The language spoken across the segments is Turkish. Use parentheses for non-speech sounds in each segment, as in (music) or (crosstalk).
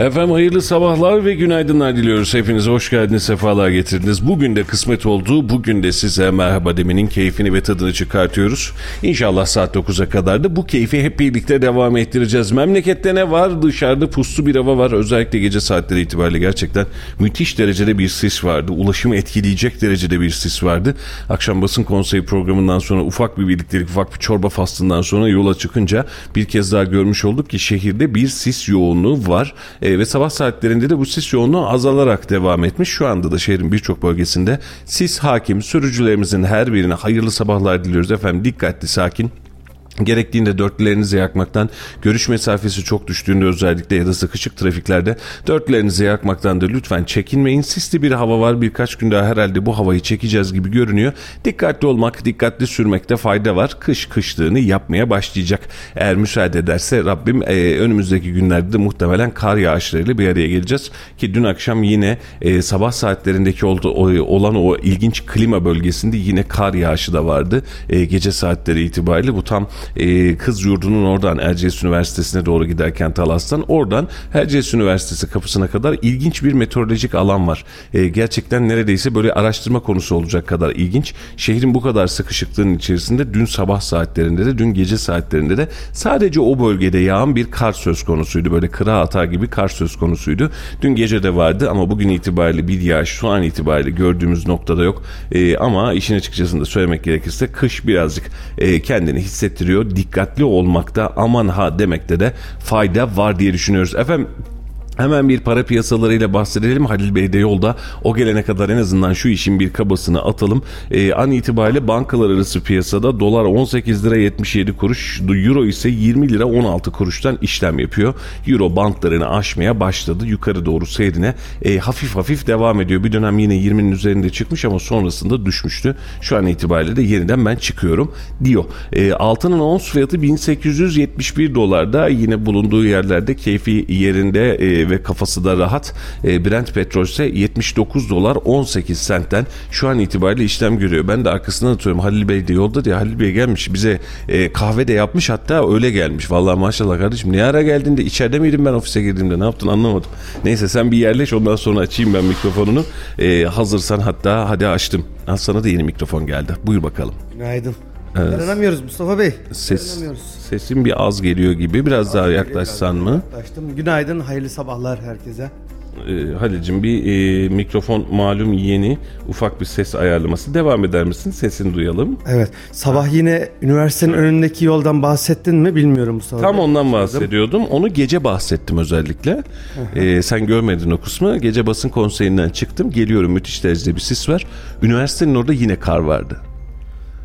Efendim hayırlı sabahlar ve günaydınlar diliyoruz. Hepinize hoş geldiniz, sefalar getirdiniz. Bugün de kısmet oldu. Bugün de size merhaba demenin keyfini ve tadını çıkartıyoruz. İnşallah saat 9'a kadar da bu keyfi hep birlikte devam ettireceğiz. Memlekette ne var? Dışarıda puslu bir hava var. Özellikle gece saatleri itibariyle gerçekten müthiş derecede bir sis vardı. Ulaşımı etkileyecek derecede bir sis vardı. Akşam basın konseyi programından sonra ufak bir birliktelik, ufak bir çorba faslından sonra yola çıkınca bir kez daha görmüş olduk ki şehirde bir sis yoğunluğu var. E, ve sabah saatlerinde de bu sis yoğunluğu azalarak devam etmiş. Şu anda da şehrin birçok bölgesinde sis hakim. Sürücülerimizin her birine hayırlı sabahlar diliyoruz. Efendim dikkatli, sakin Gerektiğinde dörtlerinizi yakmaktan, görüş mesafesi çok düştüğünde özellikle ya da sıkışık trafiklerde dörtlerinizi yakmaktan da lütfen çekinmeyin. Sisli bir hava var birkaç gün daha herhalde bu havayı çekeceğiz gibi görünüyor. Dikkatli olmak, dikkatli sürmekte fayda var. Kış kışlığını yapmaya başlayacak. Eğer müsaade ederse Rabbim e, önümüzdeki günlerde de muhtemelen kar yağışlarıyla bir araya geleceğiz. Ki dün akşam yine e, sabah saatlerindeki oldu, o, olan o ilginç klima bölgesinde yine kar yağışı da vardı. E, gece saatleri itibariyle bu tam e, kız yurdunun oradan Erciyes Üniversitesi'ne doğru giderken Talas'tan oradan Erciyes Üniversitesi kapısına kadar ilginç bir meteorolojik alan var. E, gerçekten neredeyse böyle araştırma konusu olacak kadar ilginç. Şehrin bu kadar sıkışıklığının içerisinde dün sabah saatlerinde de dün gece saatlerinde de sadece o bölgede yağan bir kar söz konusuydu. Böyle kıra atar gibi kar söz konusuydu. Dün gece de vardı ama bugün itibariyle bir yağış şu an itibariyle gördüğümüz noktada yok. E, ama işin açıkçası söylemek gerekirse kış birazcık e, kendini hissettiriyor gerekiyor. Dikkatli olmakta aman ha demekte de fayda var diye düşünüyoruz. Efendim Hemen bir para piyasalarıyla bahsedelim. Halil Bey de yolda. O gelene kadar en azından şu işin bir kabasını atalım. Ee, an itibariyle bankalar arası piyasada dolar 18 lira 77 kuruş, euro ise 20 lira 16 kuruştan işlem yapıyor. Euro bantlarını aşmaya başladı. Yukarı doğru seyrine e, hafif hafif devam ediyor. Bir dönem yine 20'nin üzerinde çıkmış ama sonrasında düşmüştü. Şu an itibariyle de yeniden ben çıkıyorum diyor. E, altının ons fiyatı 1871 dolarda yine bulunduğu yerlerde keyfi yerinde e, ve kafası da rahat. E, Brent petrol ise 79 dolar 18 sentten şu an itibariyle işlem görüyor. Ben de arkasından atıyorum Halil Bey de yolda diye Halil Bey gelmiş bize e, kahve de yapmış hatta öyle gelmiş. Vallahi maşallah kardeşim ne ara geldin de içeride miydim ben ofise girdiğimde ne yaptın anlamadım. Neyse sen bir yerleş ondan sonra açayım ben mikrofonunu. E, hazırsan hatta hadi açtım. Ha, sana da yeni mikrofon geldi. Buyur bakalım. Günaydın. Evet. Yaranamıyoruz Mustafa Bey. Ses, sesin bir az geliyor gibi. Biraz az daha yaklaşsan mı? Yaklaştım. Günaydın, hayırlı sabahlar herkese. Ee, Halil'cim bir e, mikrofon malum yeni ufak bir ses ayarlaması devam eder misin? Sesini duyalım. Evet. Sabah yine üniversitenin evet. önündeki yoldan bahsettin mi bilmiyorum Mustafa Tam Bey. ondan bahsediyordum. Onu gece bahsettim özellikle. Ee, sen görmedin o kısmı. Gece basın konseyinden çıktım. Geliyorum müthiş derecede bir sis var. Üniversitenin orada yine kar vardı.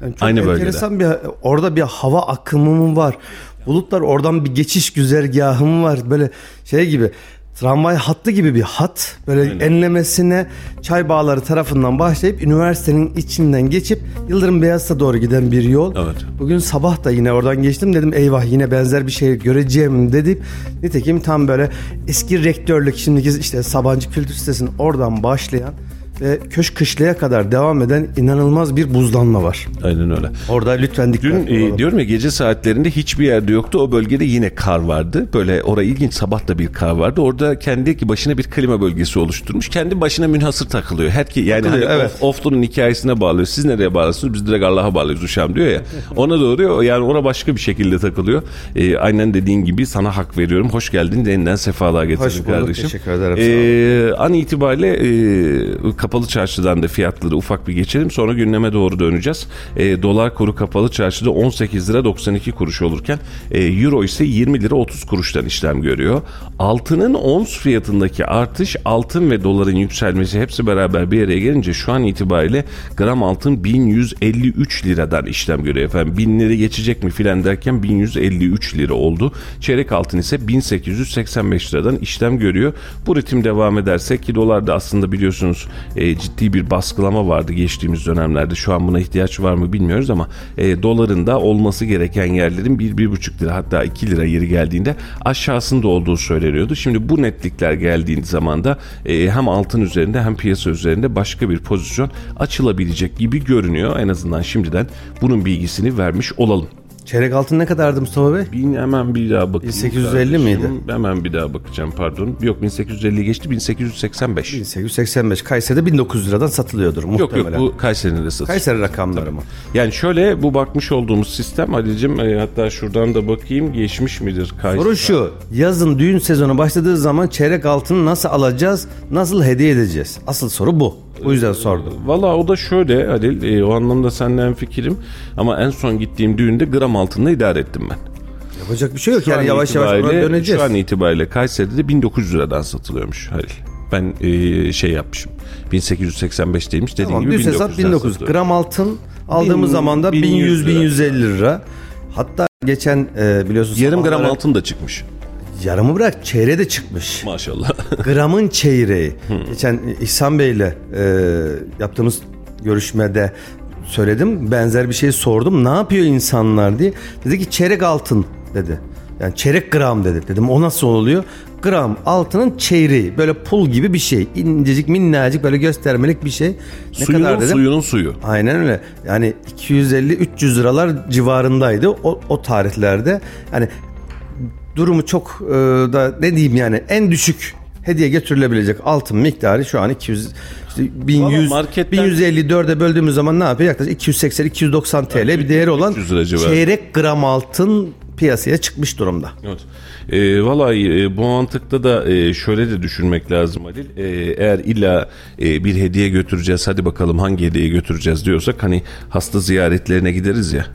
Yani çok Aynı enteresan bölgede. bir orada bir hava akımı mı var? Bulutlar oradan bir geçiş güzergahı mı var? Böyle şey gibi tramvay hattı gibi bir hat böyle Aynen. enlemesine çay bağları tarafından başlayıp üniversitenin içinden geçip Yıldırım Beyazıt'a doğru giden bir yol. Evet. Bugün sabah da yine oradan geçtim dedim eyvah yine benzer bir şey göreceğim dedim. Nitekim tam böyle eski rektörlük şimdiki işte Sabancı Kültür Sitesi'nin oradan başlayan ve köşk kışlaya kadar devam eden inanılmaz bir buzlanma var. Aynen öyle. Orada lütfen dikkat Dün e, diyorum ya gece saatlerinde hiçbir yerde yoktu. O bölgede yine kar vardı. Böyle orada ilginç sabah da bir kar vardı. Orada kendi başına bir klima bölgesi oluşturmuş. Kendi başına münhasır takılıyor. Her ki yani takılıyor, hani evet. Oflu'nun hikayesine bağlıyor. Siz nereye bağlısınız? Biz direkt Allah'a bağlıyız uşağım diyor ya. (laughs) Ona doğru yani ona başka bir şekilde takılıyor. E, aynen dediğin gibi sana hak veriyorum. Hoş geldin. Yeniden sefalar getirdin kardeşim. Teşekkür ederim. E, an itibariyle e, kapalı çarşıdan da fiyatları ufak bir geçelim sonra gündeme doğru döneceğiz. E, dolar kuru kapalı çarşıda 18 lira 92 kuruş olurken e, euro ise 20 lira 30 kuruştan işlem görüyor. Altının ons fiyatındaki artış altın ve doların yükselmesi hepsi beraber bir araya gelince şu an itibariyle gram altın 1153 liradan işlem görüyor efendim. 1000 lira geçecek mi filan derken 1153 lira oldu. Çeyrek altın ise 1885 liradan işlem görüyor. Bu ritim devam ederse ki dolarda aslında biliyorsunuz e, ciddi bir baskılama vardı geçtiğimiz dönemlerde. Şu an buna ihtiyaç var mı bilmiyoruz ama e, doların da olması gereken yerlerin 1-1,5 lira hatta 2 lira yeri geldiğinde aşağısında olduğu söyleniyordu. Şimdi bu netlikler geldiği zaman da e, hem altın üzerinde hem piyasa üzerinde başka bir pozisyon açılabilecek gibi görünüyor. En azından şimdiden bunun bilgisini vermiş olalım. Çeyrek altın ne kadardı Mustafa Bey? Bin hemen bir daha bakayım. 1850 miydi? Hemen bir daha bakacağım pardon. Yok 1850 geçti 1885. 1885. Kayseri'de 1900 liradan satılıyordur muhtemelen. Yok yok bu Kayseri'nin de satılıyor. Kayseri rakamları mı? Yani şöyle bu bakmış olduğumuz sistem Ali'cim e, hatta şuradan da bakayım geçmiş midir Kayseri? Soru şu yazın düğün sezonu başladığı zaman çeyrek altını nasıl alacağız nasıl hediye edeceğiz? Asıl soru bu. O yüzden sordum. Valla o da şöyle Halil e, o anlamda senden fikrim ama en son gittiğim düğünde gram altında idare ettim ben. Yapacak bir şey yok Şu an yani yavaş yavaş buna döneceğiz. Şu an itibariyle Kayseri'de de 1900 liradan satılıyormuş Halil. Ben e, şey yapmışım. 1885 değilmiş dediğim Tamam, gibi düz hesap 1900'den 1900. satılıyor. Gram altın aldığımız Bin- zaman da 1100 1100 1150 lira. Hatta geçen e, biliyorsunuz Yarım gram altın da çıkmış. Yarımı bırak çeyreğe de çıkmış. Maşallah. (laughs) Gramın çeyreği. Geçen İhsan Bey'le e, yaptığımız görüşmede söyledim. Benzer bir şey sordum. Ne yapıyor insanlar diye. Dedi ki çeyrek altın dedi. Yani çeyrek gram dedi. Dedim o nasıl oluyor? Gram altının çeyreği. Böyle pul gibi bir şey. İncecik minnacık böyle göstermelik bir şey. Ne suyunun kadar dedim? suyunun suyu. Aynen öyle. Yani 250-300 liralar civarındaydı o, o tarihlerde. Yani durumu çok e, da ne diyeyim yani en düşük hediye götürülebilecek altın miktarı şu an 200 işte 1100 Valla marketten- 1154'e böldüğümüz zaman ne yapıyor? Yaklaşık 280 290 TL bir değeri olan 300 lira civarı. çeyrek gram altın piyasaya çıkmış durumda. Evet. E, vallahi e, bu mantıkta da e, şöyle de düşünmek lazım Halil. E, eğer illa e, bir hediye götüreceğiz hadi bakalım hangi hediye götüreceğiz diyorsak hani hasta ziyaretlerine gideriz ya.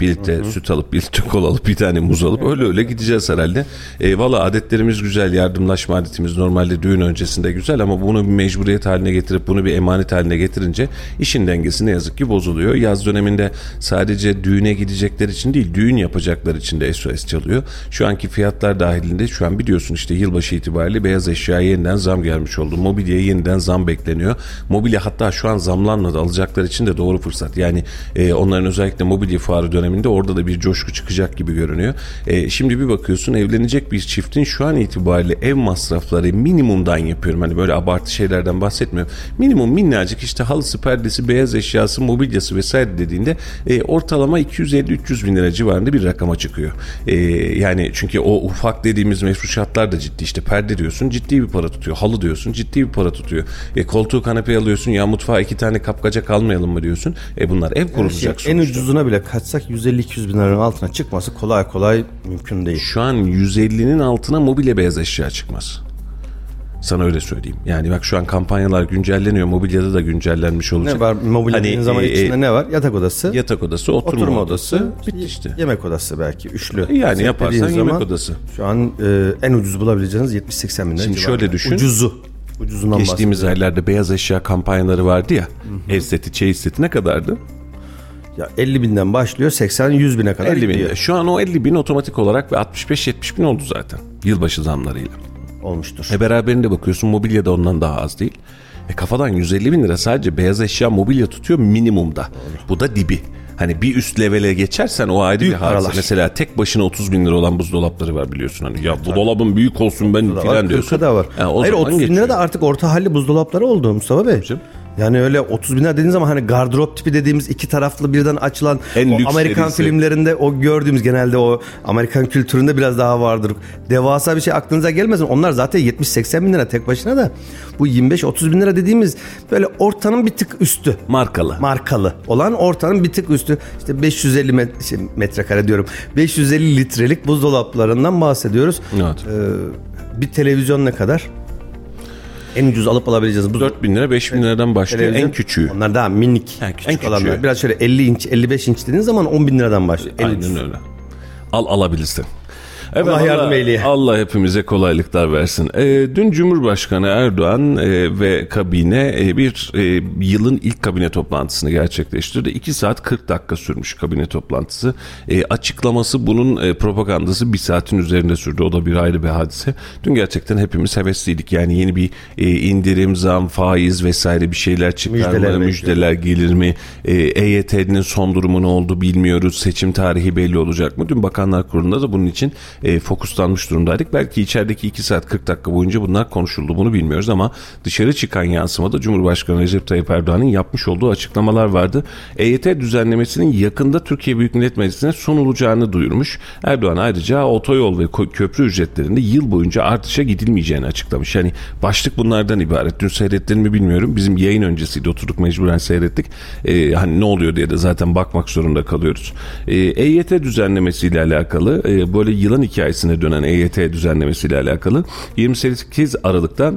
Birlikte süt alıp birlikte kol alıp bir tane muz alıp öyle öyle gideceğiz herhalde. E, Valla adetlerimiz güzel yardımlaşma adetimiz normalde düğün öncesinde güzel ama bunu bir mecburiyet haline getirip bunu bir emanet haline getirince işin dengesi ne yazık ki bozuluyor. Yaz döneminde sadece düğüne gidecekler için değil düğün yapacaklar için de SOS çalıyor. Şu anki fiyatlar dahilinde şu an biliyorsun işte yılbaşı itibariyle beyaz eşya yeniden zam gelmiş oldu. Mobilyaya yeniden zam bekleniyor. Mobilya hatta şu an zamlanmadı alacaklar için de doğru fırsat. Yani e, onların özellikle mobilya fuarı döneminde orada da bir coşku çıkacak gibi görünüyor. E, şimdi bir bakıyorsun evlenecek bir çiftin şu an itibariyle ev masrafları minimumdan yapıyorum. Hani böyle abartı şeylerden bahsetmiyorum. Minimum minnacık işte halısı, perdesi, beyaz eşyası, mobilyası vesaire dediğinde e, ortalama 250-300 bin lira civarında bir rakama çıkıyor. E, yani çünkü o ufak dediğimiz mefruşatlar da ciddi. işte perde diyorsun ciddi bir para tutuyor. Halı diyorsun ciddi bir para tutuyor. E, koltuğu kanepeye alıyorsun ya mutfağa iki tane kapkacak almayalım mı diyorsun. E bunlar ev kurulacak Şey, en sonuçta. ucuzuna bile kaçsak 150-200 bin liranın altına çıkması kolay kolay mümkün değil. Şu an 150'nin altına mobilya beyaz eşya çıkmaz. Sana öyle söyleyeyim. Yani bak şu an kampanyalar güncelleniyor. Mobilyada da güncellenmiş olacak. Ne var mobilya Hani, zaman e, içinde ne var? Yatak odası, Yatak odası, oturma, oturma odası, odası, bitti işte. yemek odası belki üçlü. Yani Setlediğin yaparsan yemek zaman odası. Şu an e, en ucuz bulabileceğiniz 70-80 bin lira Şimdi şöyle düşün. Ucuzu. Ucuzundan Geçtiğimiz aylarda beyaz eşya kampanyaları vardı ya. Ev seti, çeyiz seti ne kadardı? Ya 50 binden başlıyor 80-100 bine kadar 50 gidiyor. bin. Şu an o 50 bin otomatik olarak ve 65-70 bin oldu zaten. Yılbaşı zamlarıyla. olmuştur. E beraberinde bakıyorsun mobilya da ondan daha az değil. E kafadan 150 bin lira sadece beyaz eşya mobilya tutuyor minimumda. Bu da dibi. Hani bir üst levele geçersen o ayrı Büyük bir hadise. Mesela tek başına 30 bin lira olan buzdolapları var biliyorsun. Hani ya bu dolabın büyük olsun ben filan diyorsun. 40'a da var. O Hayır zaman 30 bin lira da artık orta halli buzdolapları oldu Mustafa Bey. canım. Yani öyle 30 bin lira dediğin zaman hani gardırop tipi dediğimiz iki taraflı birden açılan En o Amerikan serisi. filmlerinde o gördüğümüz genelde o Amerikan kültüründe biraz daha vardır. Devasa bir şey aklınıza gelmesin. Onlar zaten 70-80 bin lira tek başına da bu 25-30 bin lira dediğimiz böyle ortanın bir tık üstü. Markalı. markalı olan ortanın bir tık üstü işte 550 met- şey, metrekare diyorum 550 litrelik buzdolaplarından bahsediyoruz. Evet. Ee, bir televizyon ne kadar? En ucuz alıp alabileceğiz. Bu 4 bin lira 5 bin liradan başlıyor en küçüğü. Onlar daha minik. Ha, küçük en küçük olanlar. küçüğü. Biraz şöyle 50 inç 55 inç dediğin zaman 10 bin liradan başlıyor. En ucuz. Aynen öyle. Al alabilirsin. Evet, Allah yardım eyleye. Allah hepimize kolaylıklar versin. Ee, dün Cumhurbaşkanı Erdoğan e, ve kabine e, bir e, yılın ilk kabine toplantısını gerçekleştirdi. 2 saat 40 dakika sürmüş kabine toplantısı. E, açıklaması bunun e, propagandası bir saatin üzerinde sürdü. O da bir ayrı bir hadise. Dün gerçekten hepimiz hevesliydik. Yani yeni bir e, indirim, zam, faiz vesaire bir şeyler çıkar Müjdeler mı? Müjdeler gelir mi? E, EYT'nin son durumu ne oldu bilmiyoruz. Seçim tarihi belli olacak mı? Dün Bakanlar Kurulu'nda da bunun için e, fokuslanmış durumdaydık. Belki içerideki 2 saat 40 dakika boyunca bunlar konuşuldu. Bunu bilmiyoruz ama dışarı çıkan yansımada Cumhurbaşkanı Recep Tayyip Erdoğan'ın yapmış olduğu açıklamalar vardı. EYT düzenlemesinin yakında Türkiye Büyük Millet Meclisi'ne sunulacağını duyurmuş. Erdoğan ayrıca otoyol ve köprü ücretlerinde yıl boyunca artışa gidilmeyeceğini açıklamış. Yani başlık bunlardan ibaret. Dün seyrettin mi bilmiyorum. Bizim yayın öncesiydi. Oturduk mecburen seyrettik. Ee, hani ne oluyor diye de zaten bakmak zorunda kalıyoruz. Ee, EYT düzenlemesiyle alakalı e, böyle yılan hikayesine dönen EYT düzenlemesiyle alakalı 28 Aralık'ta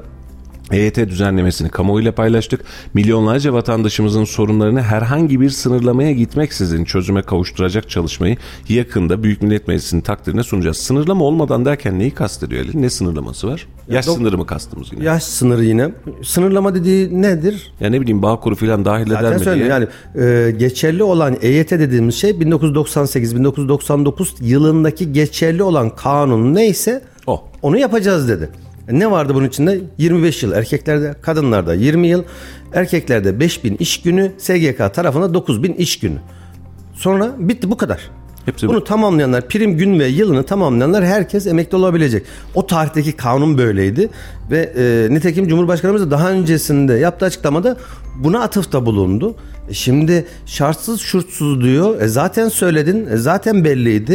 EYT düzenlemesini kamuoyuyla paylaştık. Milyonlarca vatandaşımızın sorunlarını herhangi bir sınırlamaya gitmeksizin çözüme kavuşturacak çalışmayı yakında Büyük Millet Meclisi'nin takdirine sunacağız. Sınırlama olmadan derken neyi kastediyor Ali? Ne sınırlaması var? Yaş dok- sınırı mı kastımız yine? Yaş sınırı yine. Sınırlama dediği nedir? Ya ne bileyim Bağkur falan dahil eder Zaten mi söyleyeyim diye. yani e, geçerli olan EYT dediğimiz şey 1998-1999 yılındaki geçerli olan kanun neyse O. onu yapacağız dedi. E, Ne vardı bunun içinde? 25 yıl erkeklerde, kadınlarda 20 yıl, erkeklerde 5000 iş günü, SGK tarafında 9000 iş günü. Sonra bitti bu kadar. Hepsi bu. Bunu tamamlayanlar, prim gün ve yılını tamamlayanlar herkes emekli olabilecek. O tarihteki kanun böyleydi ve e, nitekim Cumhurbaşkanımız da daha öncesinde yaptığı açıklamada buna atıfta bulundu. E, şimdi şartsız şurtsuz diyor. E, zaten söyledin, e, zaten belliydi.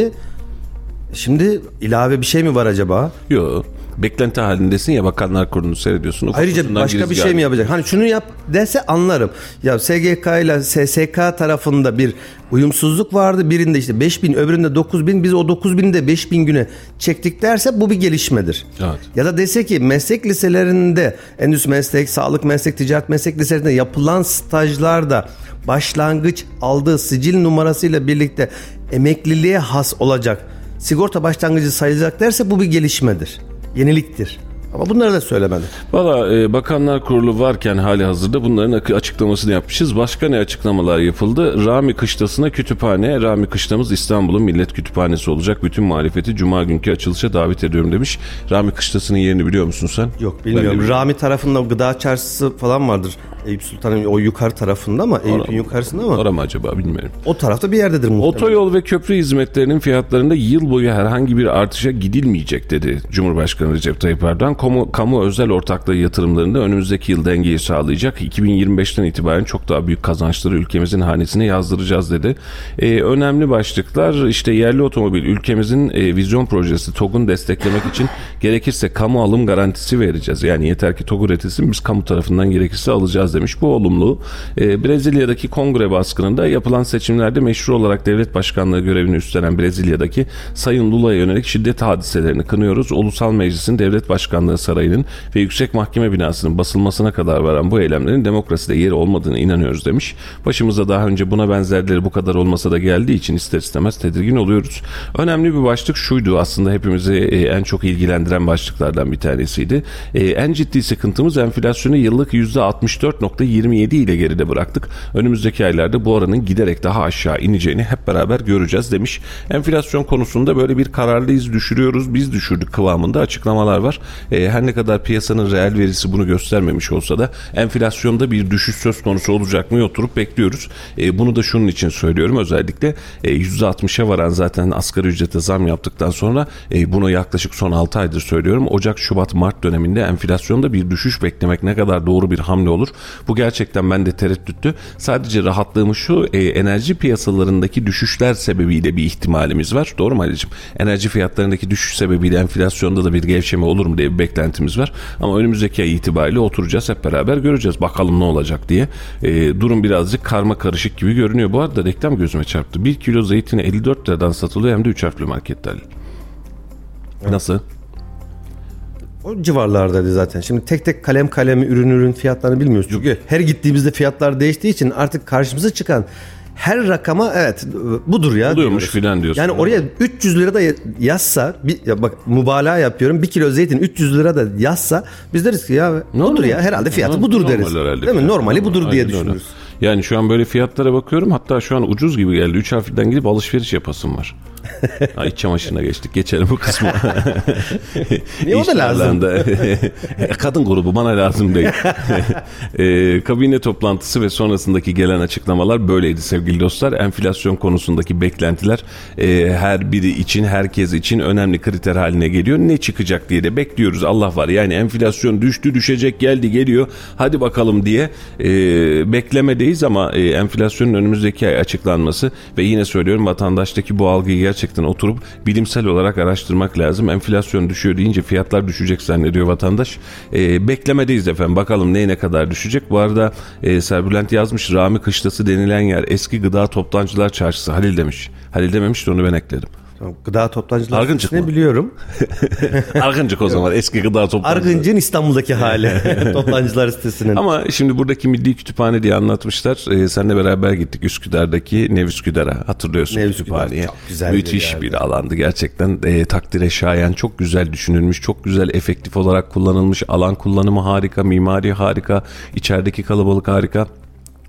E, Şimdi ilave bir şey mi var acaba? Yok. Beklenti halindesin ya bakanlar kurulunu seyrediyorsun. Ayrıca başka bir şey mi yapacak? Hani şunu yap dese anlarım. Ya SGK ile SSK tarafında bir uyumsuzluk vardı. Birinde işte 5000 öbüründe 9000 biz o 9000'i de 5000 güne çektik derse bu bir gelişmedir. Evet. Ya da dese ki meslek liselerinde endüstri meslek, sağlık meslek, ticaret meslek liselerinde yapılan stajlarda başlangıç aldığı sicil numarasıyla birlikte emekliliğe has olacak. Sigorta başlangıcı sayılacak derse bu bir gelişmedir. Yeniliktir. Ama bunları da söylemedi. Valla e, Bakanlar Kurulu varken hali hazırda bunların açıklamasını yapmışız. Başka ne açıklamalar yapıldı? Rami Kışlası'na kütüphane. Rami Kışlamız İstanbul'un millet kütüphanesi olacak. Bütün muhalefeti Cuma günkü açılışa davet ediyorum demiş. Rami Kışlası'nın yerini biliyor musun sen? Yok bilmiyorum. bilmiyorum. Rami tarafında gıda çarşısı falan vardır. Eyüp Sultan'ın o yukarı tarafında ama Eyüp'ün yukarısında ama Orada mı acaba bilmiyorum. o tarafta bir yerdedir muhtemelen. Otoyol ve köprü hizmetlerinin fiyatlarında yıl boyu herhangi bir artışa gidilmeyecek dedi Cumhurbaşkanı Recep Tayyip Erdoğan. Kamu, kamu özel ortaklığı yatırımlarında önümüzdeki yıl dengeyi sağlayacak. 2025'ten itibaren çok daha büyük kazançları ülkemizin hanesine yazdıracağız dedi. Ee, önemli başlıklar işte yerli otomobil ülkemizin e, vizyon projesi TOG'un desteklemek için gerekirse kamu alım garantisi vereceğiz. Yani yeter ki TOG üretilsin biz kamu tarafından gerekirse alacağız demiş. Bu olumlu. Ee, Brezilya'daki kongre baskınında yapılan seçimlerde meşru olarak devlet başkanlığı görevini üstlenen Brezilya'daki Sayın Lula'ya yönelik şiddet hadiselerini kınıyoruz. Ulusal Meclis'in devlet başkanlığı sarayının ve yüksek mahkeme binasının basılmasına kadar varan bu eylemlerin demokraside yeri olmadığını inanıyoruz demiş. Başımıza daha önce buna benzerleri bu kadar olmasa da geldiği için ister istemez tedirgin oluyoruz. Önemli bir başlık şuydu aslında hepimizi e, en çok ilgilendiren başlıklardan bir tanesiydi. E, En ciddi sıkıntımız enflasyonu yıllık %64.27 ile geride bıraktık. Önümüzdeki aylarda bu oranın giderek daha aşağı ineceğini hep beraber göreceğiz demiş. Enflasyon konusunda böyle bir kararlıyız düşürüyoruz biz düşürdük kıvamında açıklamalar var. E, her ne kadar piyasanın reel verisi bunu göstermemiş olsa da enflasyonda bir düşüş söz konusu olacak mı oturup bekliyoruz. E, bunu da şunun için söylüyorum özellikle e, %60'a varan zaten asgari ücrete zam yaptıktan sonra e, bunu yaklaşık son 6 aydır söylüyorum. Ocak, Şubat, Mart döneminde enflasyonda bir düşüş beklemek ne kadar doğru bir hamle olur? Bu gerçekten bende tereddüttü. Sadece rahatlığımız şu e, enerji piyasalarındaki düşüşler sebebiyle bir ihtimalimiz var. Doğru mu Ali'cim? Enerji fiyatlarındaki düşüş sebebiyle enflasyonda da bir gevşeme olur mu diye bir beklentimiz var. Ama önümüzdeki ay itibariyle oturacağız hep beraber göreceğiz. Bakalım ne olacak diye. E, durum birazcık karma karışık gibi görünüyor. Bu arada reklam gözüme çarptı. 1 kilo zeytini 54 liradan satılıyor hem de 3 harfli markette. Ali. Nasıl? O civarlardaydı zaten. Şimdi tek tek kalem kalem ürün ürün fiyatlarını bilmiyoruz. Çünkü her gittiğimizde fiyatlar değiştiği için artık karşımıza çıkan her rakama evet budur ya. Buluyormuş filan diyorsun. Yani oraya 300 lira da yazsa bir, ya bak mübalağa yapıyorum. Bir kilo zeytin 300 lira da yazsa biz deriz ki ya ne budur ya herhalde fiyatı budur Normal deriz. herhalde Değil mi? Normali budur Aynen diye öyle. düşünürüz. Yani şu an böyle fiyatlara bakıyorum. Hatta şu an ucuz gibi geldi. Üç harfliden gidip alışveriş yapasım var. Ha, iç çamaşırına geçtik. Geçelim bu kısmı. (laughs) Niye o da lazım? De- Kadın grubu bana lazım değil. (laughs) e, kabine toplantısı ve sonrasındaki gelen açıklamalar böyleydi sevgili dostlar. Enflasyon konusundaki beklentiler e, her biri için, herkes için önemli kriter haline geliyor. Ne çıkacak diye de bekliyoruz. Allah var. Yani enflasyon düştü, düşecek, geldi, geliyor. Hadi bakalım diye e, beklemedeyiz ama e, enflasyonun önümüzdeki ay açıklanması ve yine söylüyorum vatandaştaki bu algıyı gerçekten oturup bilimsel olarak araştırmak lazım. Enflasyon düşüyor deyince fiyatlar düşecek zannediyor vatandaş. E, beklemedeyiz efendim. Bakalım neye ne kadar düşecek. Bu arada e, Serbülent yazmış Rami Kışlası denilen yer eski gıda toptancılar çarşısı. Halil demiş. Halil dememiş de onu ben ekledim. Tamam, Gıda toptancılar Argıncık ne mı? biliyorum. (laughs) Argıncık o zaman eski gıda toptancıları. Argıncın İstanbul'daki hali. (laughs) Toplancılar sitesinin. Ama şimdi buradaki milli kütüphane diye anlatmışlar. Ee, seninle beraber gittik Üsküdar'daki Nevüsküdar'a. Hatırlıyorsun Nevüsküdar, kütüphaneye. çok güzel bir Müthiş yerdi. bir alandı gerçekten. Ee, takdire şayan, çok güzel düşünülmüş, çok güzel efektif olarak kullanılmış. Alan kullanımı harika, mimari harika, içerideki kalabalık harika.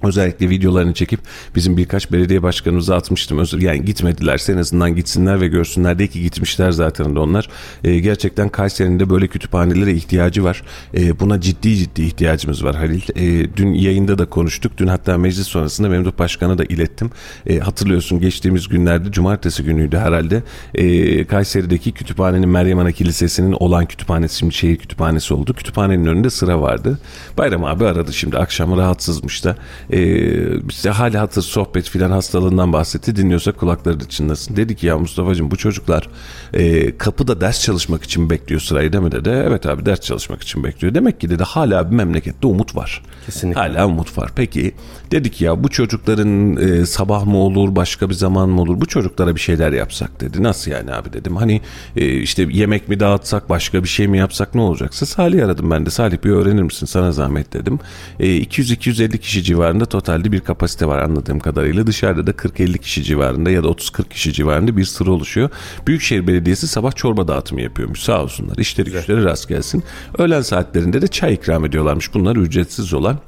Özellikle videolarını çekip bizim birkaç belediye başkanımıza atmıştım. Özür yani gitmedilerse en azından gitsinler ve görsünler de ki gitmişler zaten de onlar. Ee, gerçekten Kayseri'nin de böyle kütüphanelere ihtiyacı var. Ee, buna ciddi ciddi ihtiyacımız var Halil. Ee, dün yayında da konuştuk. Dün hatta meclis sonrasında Memduh Başkan'a da ilettim. Ee, hatırlıyorsun geçtiğimiz günlerde cumartesi günüydü herhalde. Ee, Kayseri'deki kütüphanenin Meryem Ana Kilisesi'nin olan kütüphanesi şimdi şehir kütüphanesi oldu. Kütüphanenin önünde sıra vardı. Bayram abi aradı şimdi akşam rahatsızmış da. Ee, işte hali hatır sohbet filan hastalığından bahsetti. Dinliyorsa kulakları da çınlasın. Dedi ki ya Mustafa'cığım bu çocuklar e, kapıda ders çalışmak için bekliyor sırayı değil mi dedi. Evet abi ders çalışmak için bekliyor. Demek ki dedi hala bir memlekette umut var. Kesinlikle. Hala umut var. Peki dedik ya bu çocukların e, sabah mı olur başka bir zaman mı olur? Bu çocuklara bir şeyler yapsak dedi. Nasıl yani abi dedim. Hani e, işte yemek mi dağıtsak başka bir şey mi yapsak ne olacaksa Salih aradım ben de. Salih bir öğrenir misin sana zahmet dedim. E, 200-250 kişi civarında totalde bir kapasite var anladığım kadarıyla. Dışarıda da 40-50 kişi civarında ya da 30-40 kişi civarında bir sıra oluşuyor. Büyükşehir Belediyesi sabah çorba dağıtımı yapıyormuş sağ olsunlar. İşleri güçleri rast gelsin. Öğlen saatlerinde de çay ikram ediyorlarmış. Bunlar ücretsiz olan.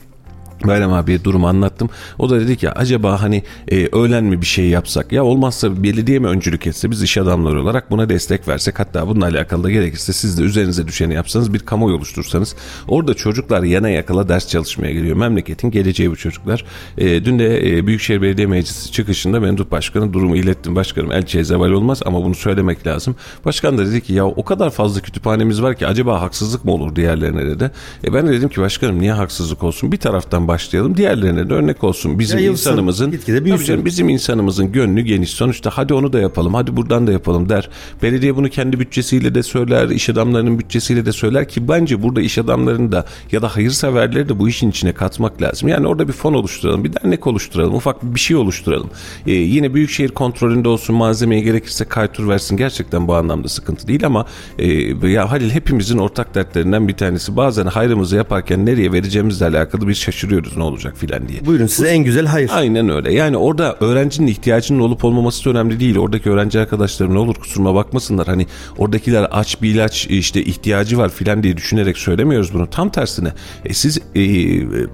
Bayram abiye durumu anlattım. O da dedi ki acaba hani e, öğlen mi bir şey yapsak ya olmazsa belediye mi öncülük etse biz iş adamları olarak buna destek versek hatta bununla alakalı da gerekirse siz de üzerinize düşeni yapsanız bir kamuoyu oluştursanız orada çocuklar yana yakala ders çalışmaya geliyor. Memleketin geleceği bu çocuklar. E, dün de e, Büyükşehir Belediye Meclisi çıkışında Mendup Başkanı durumu ilettim. Başkanım elçiye zeval olmaz ama bunu söylemek lazım. Başkan da dedi ki ya o kadar fazla kütüphanemiz var ki acaba haksızlık mı olur diğerlerine dedi. E, ben de dedim ki başkanım niye haksızlık olsun? Bir taraftan başlayalım diğerlerine de örnek olsun. Bizim Yayılsın, insanımızın gitgide büyüsün. Canım, bizim insanımızın gönlü geniş. Sonuçta hadi onu da yapalım, hadi buradan da yapalım der. Belediye bunu kendi bütçesiyle de söyler, iş adamlarının bütçesiyle de söyler ki bence burada iş adamlarını da ya da hayırseverleri de bu işin içine katmak lazım. Yani orada bir fon oluşturalım, bir dernek oluşturalım, ufak bir şey oluşturalım. Ee, yine büyükşehir kontrolünde olsun, malzemeye gerekirse kaytur versin. Gerçekten bu anlamda sıkıntı değil ama e, ya Halil hepimizin ortak dertlerinden bir tanesi. Bazen hayrımızı yaparken nereye vereceğimizle alakalı bir şaşırıyoruz ne olacak filan diye. Buyurun size en güzel hayır. Aynen öyle. Yani orada öğrencinin ihtiyacının olup olmaması da önemli değil. Oradaki öğrenci arkadaşlarım ne olur kusuruma bakmasınlar. Hani oradakiler aç bir ilaç işte ihtiyacı var filan diye düşünerek söylemiyoruz bunu. Tam tersine. E, siz e,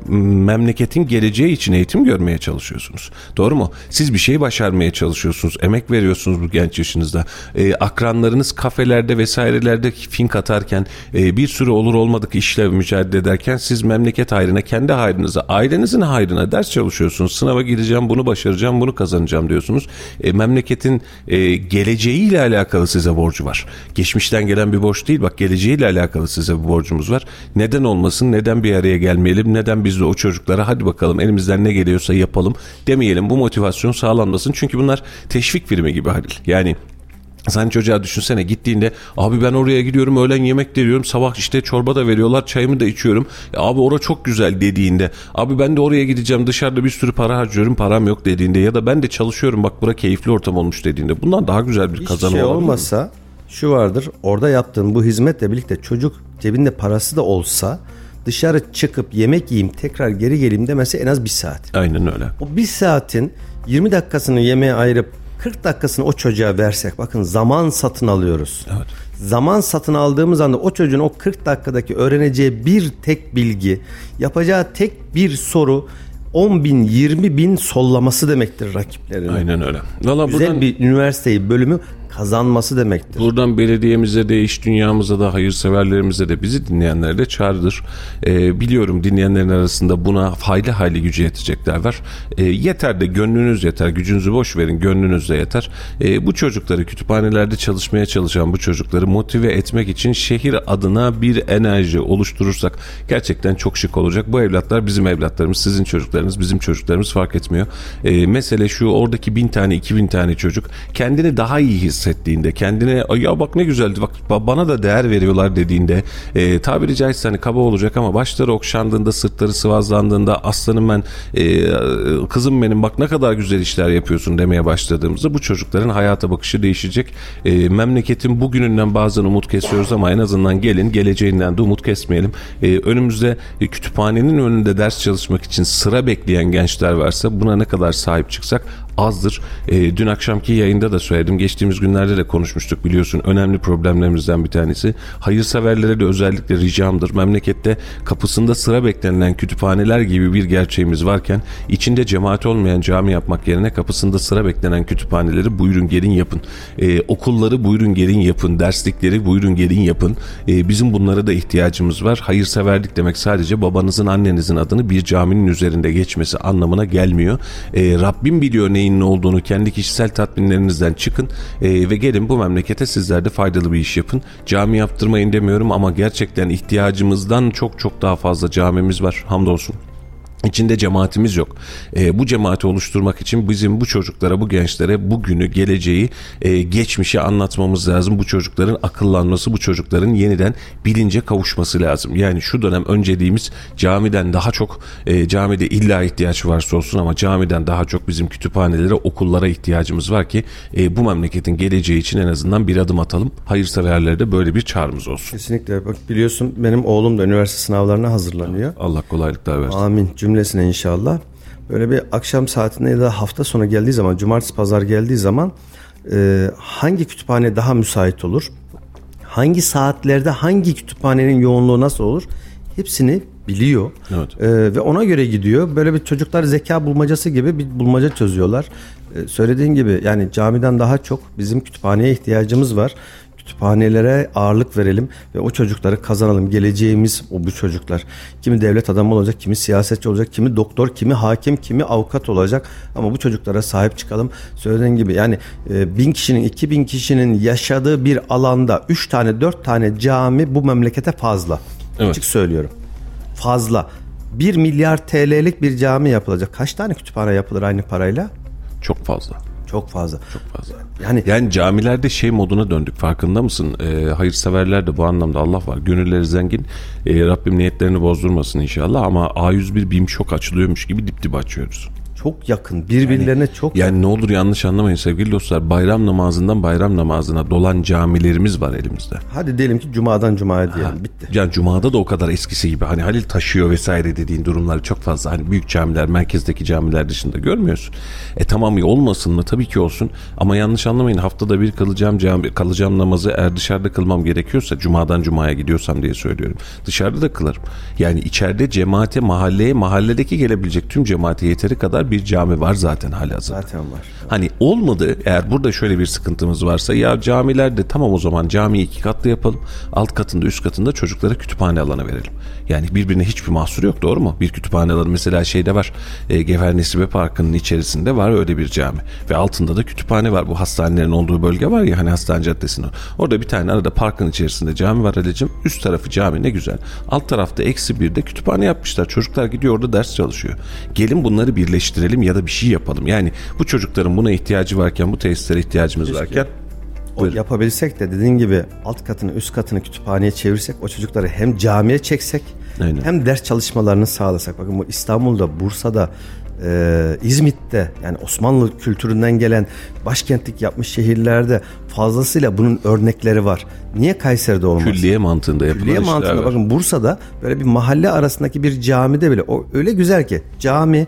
memleketin geleceği için eğitim görmeye çalışıyorsunuz. Doğru mu? Siz bir şey başarmaya çalışıyorsunuz. Emek veriyorsunuz bu genç yaşınızda. E, akranlarınız kafelerde vesairelerde fink atarken e, bir sürü olur olmadık işle mücadele ederken siz memleket hayrına kendi hayrınıza ailenizin hayrına ders çalışıyorsunuz. Sınava gireceğim bunu başaracağım bunu kazanacağım diyorsunuz. E, memleketin e, geleceğiyle alakalı size borcu var. Geçmişten gelen bir borç değil bak geleceğiyle alakalı size bir borcumuz var. Neden olmasın neden bir araya gelmeyelim neden biz de o çocuklara hadi bakalım elimizden ne geliyorsa yapalım demeyelim bu motivasyon sağlanmasın. Çünkü bunlar teşvik filmi gibi Halil. Yani sen çocuğa düşünsene gittiğinde abi ben oraya gidiyorum öğlen yemek de yiyorum sabah işte çorba da veriyorlar çayımı da içiyorum. Ya abi ora çok güzel dediğinde abi ben de oraya gideceğim dışarıda bir sürü para harcıyorum param yok dediğinde ya da ben de çalışıyorum bak bura keyifli ortam olmuş dediğinde bundan daha güzel bir kazanım şey olabilir mi? olmasa şu vardır. Orada yaptığın bu hizmetle birlikte çocuk cebinde parası da olsa dışarı çıkıp yemek yiyeyim tekrar geri geleyim demesi en az bir saat. Aynen öyle. O bir saatin 20 dakikasını yemeğe ayırıp 40 dakikasını o çocuğa versek bakın zaman satın alıyoruz. Evet. Zaman satın aldığımız anda o çocuğun o 40 dakikadaki öğreneceği bir tek bilgi, yapacağı tek bir soru 10 bin 20 bin sollaması demektir rakiplerine. Aynen öyle. Valla Güzel buradan, bir üniversiteyi bölümü kazanması demektir. buradan belediyemize de iş dünyamıza da hayırseverlerimize de bizi dinleyenlere de çağrıdır. Ee, biliyorum dinleyenlerin arasında buna hayli hayli gücü yetecekler var. Ee, yeter de gönlünüz yeter. Gücünüzü boş verin gönlünüz de yeter. Ee, bu çocukları kütüphanelerde çalışmaya çalışan bu çocukları motive etmek için şehir adına bir enerji oluşturursak gerçekten çok şık olacak. Bu evlatlar bizim evlatlarımız, sizin çocuklarınız, bizim çocuklarımız fark etmiyor. Ee, mesele şu oradaki bin tane, iki bin tane çocuk kendini daha iyi hissettiğinde, kendine "Ay ya bak ne güzeldi, bak ba- bana da değer veriyorlar dediğinde, e, tabiri caizse hani kaba olacak ama başları okşandığında, sırtları sıvazlandığında, aslanım ben, e, kızım benim bak ne kadar güzel işler yapıyorsun demeye başladığımızda bu çocukların hayata bakışı değişecek. E, memleketin bugününden bazen umut kesiyoruz ama en azından gelin geleceğinden de umut kesmeyelim. E, önümüzde e, kütüphanenin önünde ders çalışmak için sıra bekleyen gençler varsa buna ne kadar sahip çıksak azdır. E, dün akşamki yayında da söyledim. Geçtiğimiz günlerde de konuşmuştuk biliyorsun. Önemli problemlerimizden bir tanesi. Hayırseverlere de özellikle ricamdır. Memlekette kapısında sıra beklenilen kütüphaneler gibi bir gerçeğimiz varken içinde cemaat olmayan cami yapmak yerine kapısında sıra beklenen kütüphaneleri buyurun gelin yapın. E, okulları buyurun gelin yapın. Derslikleri buyurun gelin yapın. E, bizim bunlara da ihtiyacımız var. Hayırseverlik demek sadece babanızın annenizin adını bir caminin üzerinde geçmesi anlamına gelmiyor. E, Rabbim biliyor neyin ne olduğunu kendi kişisel tatminlerinizden çıkın e, ve gelin bu memlekete sizler de faydalı bir iş yapın. Cami yaptırmayın demiyorum ama gerçekten ihtiyacımızdan çok çok daha fazla camimiz var hamdolsun. İçinde cemaatimiz yok. E, bu cemaati oluşturmak için bizim bu çocuklara, bu gençlere bugünü, geleceği, e, geçmişi anlatmamız lazım. Bu çocukların akıllanması, bu çocukların yeniden bilince kavuşması lazım. Yani şu dönem önceliğimiz camiden daha çok, e, camide illa ihtiyaç varsa olsun ama camiden daha çok bizim kütüphanelere, okullara ihtiyacımız var ki e, bu memleketin geleceği için en azından bir adım atalım. Hayırseverlere de böyle bir çağrımız olsun. Kesinlikle. Bak biliyorsun benim oğlum da üniversite sınavlarına hazırlanıyor. Allah kolaylıklar versin. Amin cümlesine inşallah. Böyle bir akşam saatinde ya da hafta sonu geldiği zaman, cumartesi pazar geldiği zaman e, hangi kütüphane daha müsait olur? Hangi saatlerde hangi kütüphanenin yoğunluğu nasıl olur? Hepsini biliyor. Evet. E, ve ona göre gidiyor. Böyle bir çocuklar zeka bulmacası gibi bir bulmaca çözüyorlar. E, söylediğin gibi yani camiden daha çok bizim kütüphaneye ihtiyacımız var kütüphanelere ağırlık verelim ve o çocukları kazanalım. Geleceğimiz o bu çocuklar. Kimi devlet adamı olacak, kimi siyasetçi olacak, kimi doktor, kimi hakim, kimi avukat olacak. Ama bu çocuklara sahip çıkalım. Söylediğin gibi yani e, bin kişinin, iki bin kişinin yaşadığı bir alanda üç tane, dört tane cami bu memlekete fazla. Evet. Açık söylüyorum. Fazla. 1 milyar TL'lik bir cami yapılacak. Kaç tane kütüphane yapılır aynı parayla? Çok fazla. Çok fazla. Çok fazla. Yani Yani camilerde şey moduna döndük farkında mısın? Ee, hayırseverler de bu anlamda Allah var. Gönülleri zengin. Ee, Rabbim niyetlerini bozdurmasın inşallah ama A101 BİM şok açılıyormuş gibi dip dip açıyoruz. Çok yakın. Birbirlerine çok Yani ne olur yanlış anlamayın sevgili dostlar. Bayram namazından bayram namazına dolan camilerimiz var elimizde. Hadi diyelim ki cumadan cumaya diyelim. Bitti. Yani Cuma'da da o kadar eskisi gibi hani Halil taşıyor vesaire dediğin durumlar çok fazla. Hani büyük camiler, merkezdeki camiler dışında görmüyorsun. E tamam ya olmasın mı? Tabii ki olsun. Ama yanlış anlamayın haftada bir kalacağım cami, kalacağım namazı eğer dışarıda kılmam gerekiyorsa Cuma'dan Cuma'ya gidiyorsam diye söylüyorum. Dışarıda da kılarım. Yani içeride cemaate, mahalleye, mahalledeki gelebilecek tüm cemaate yeteri kadar bir cami var zaten halihazırda. Zaten var. Hani olmadı eğer burada şöyle bir sıkıntımız varsa ya camilerde tamam o zaman camiyi iki katlı yapalım. Alt katında üst katında çocuklara kütüphane alanı verelim. Yani birbirine hiçbir mahsur yok doğru mu? Bir kütüphane alanı mesela şeyde var. E, Gevher Nesibe Parkı'nın içerisinde var öyle bir cami. Ve altında da kütüphane var. Bu hastanelerin olduğu bölge var ya hani hastane caddesinde. Orada bir tane arada parkın içerisinde cami var Ali'cim. Üst tarafı cami ne güzel. Alt tarafta eksi bir de kütüphane yapmışlar. Çocuklar gidiyor orada ders çalışıyor. Gelin bunları birleştirelim ya da bir şey yapalım. Yani bu çocukların buna ihtiyacı varken bu tesislere ihtiyacımız varken O Buyurun. yapabilsek de dediğin gibi alt katını üst katını kütüphaneye çevirsek o çocukları hem camiye çeksek Aynen. hem ders çalışmalarını sağlasak. Bakın bu İstanbul'da, Bursa'da e, İzmit'te yani Osmanlı kültüründen gelen başkentlik yapmış şehirlerde fazlasıyla bunun örnekleri var. Niye Kayseri'de olmaz? Külliye mantığında yapılan Külliye mantığında var. bakın Bursa'da böyle bir mahalle arasındaki bir camide bile o öyle güzel ki cami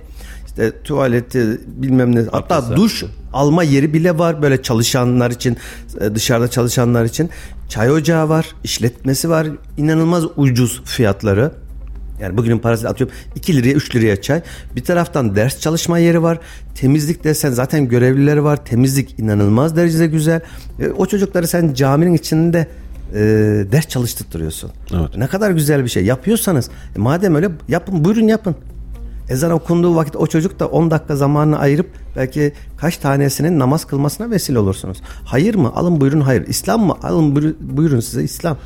işte tuvaleti bilmem ne hatta Haklısın. duş alma yeri bile var böyle çalışanlar için e, dışarıda çalışanlar için çay ocağı var işletmesi var inanılmaz ucuz fiyatları yani bugünün parasıyla atıyorum 2 liraya 3 liraya çay. Bir taraftan ders çalışma yeri var. Temizlik desen zaten görevlileri var. Temizlik inanılmaz derecede güzel. E, o çocukları sen caminin içinde e, ders çalıştırtıyorsun. Evet. Ne kadar güzel bir şey. Yapıyorsanız e, madem öyle yapın buyurun yapın. Ezan okunduğu vakit o çocuk da 10 dakika zamanını ayırıp belki kaç tanesinin namaz kılmasına vesile olursunuz. Hayır mı? Alın buyurun hayır. İslam mı? Alın buyurun, size İslam.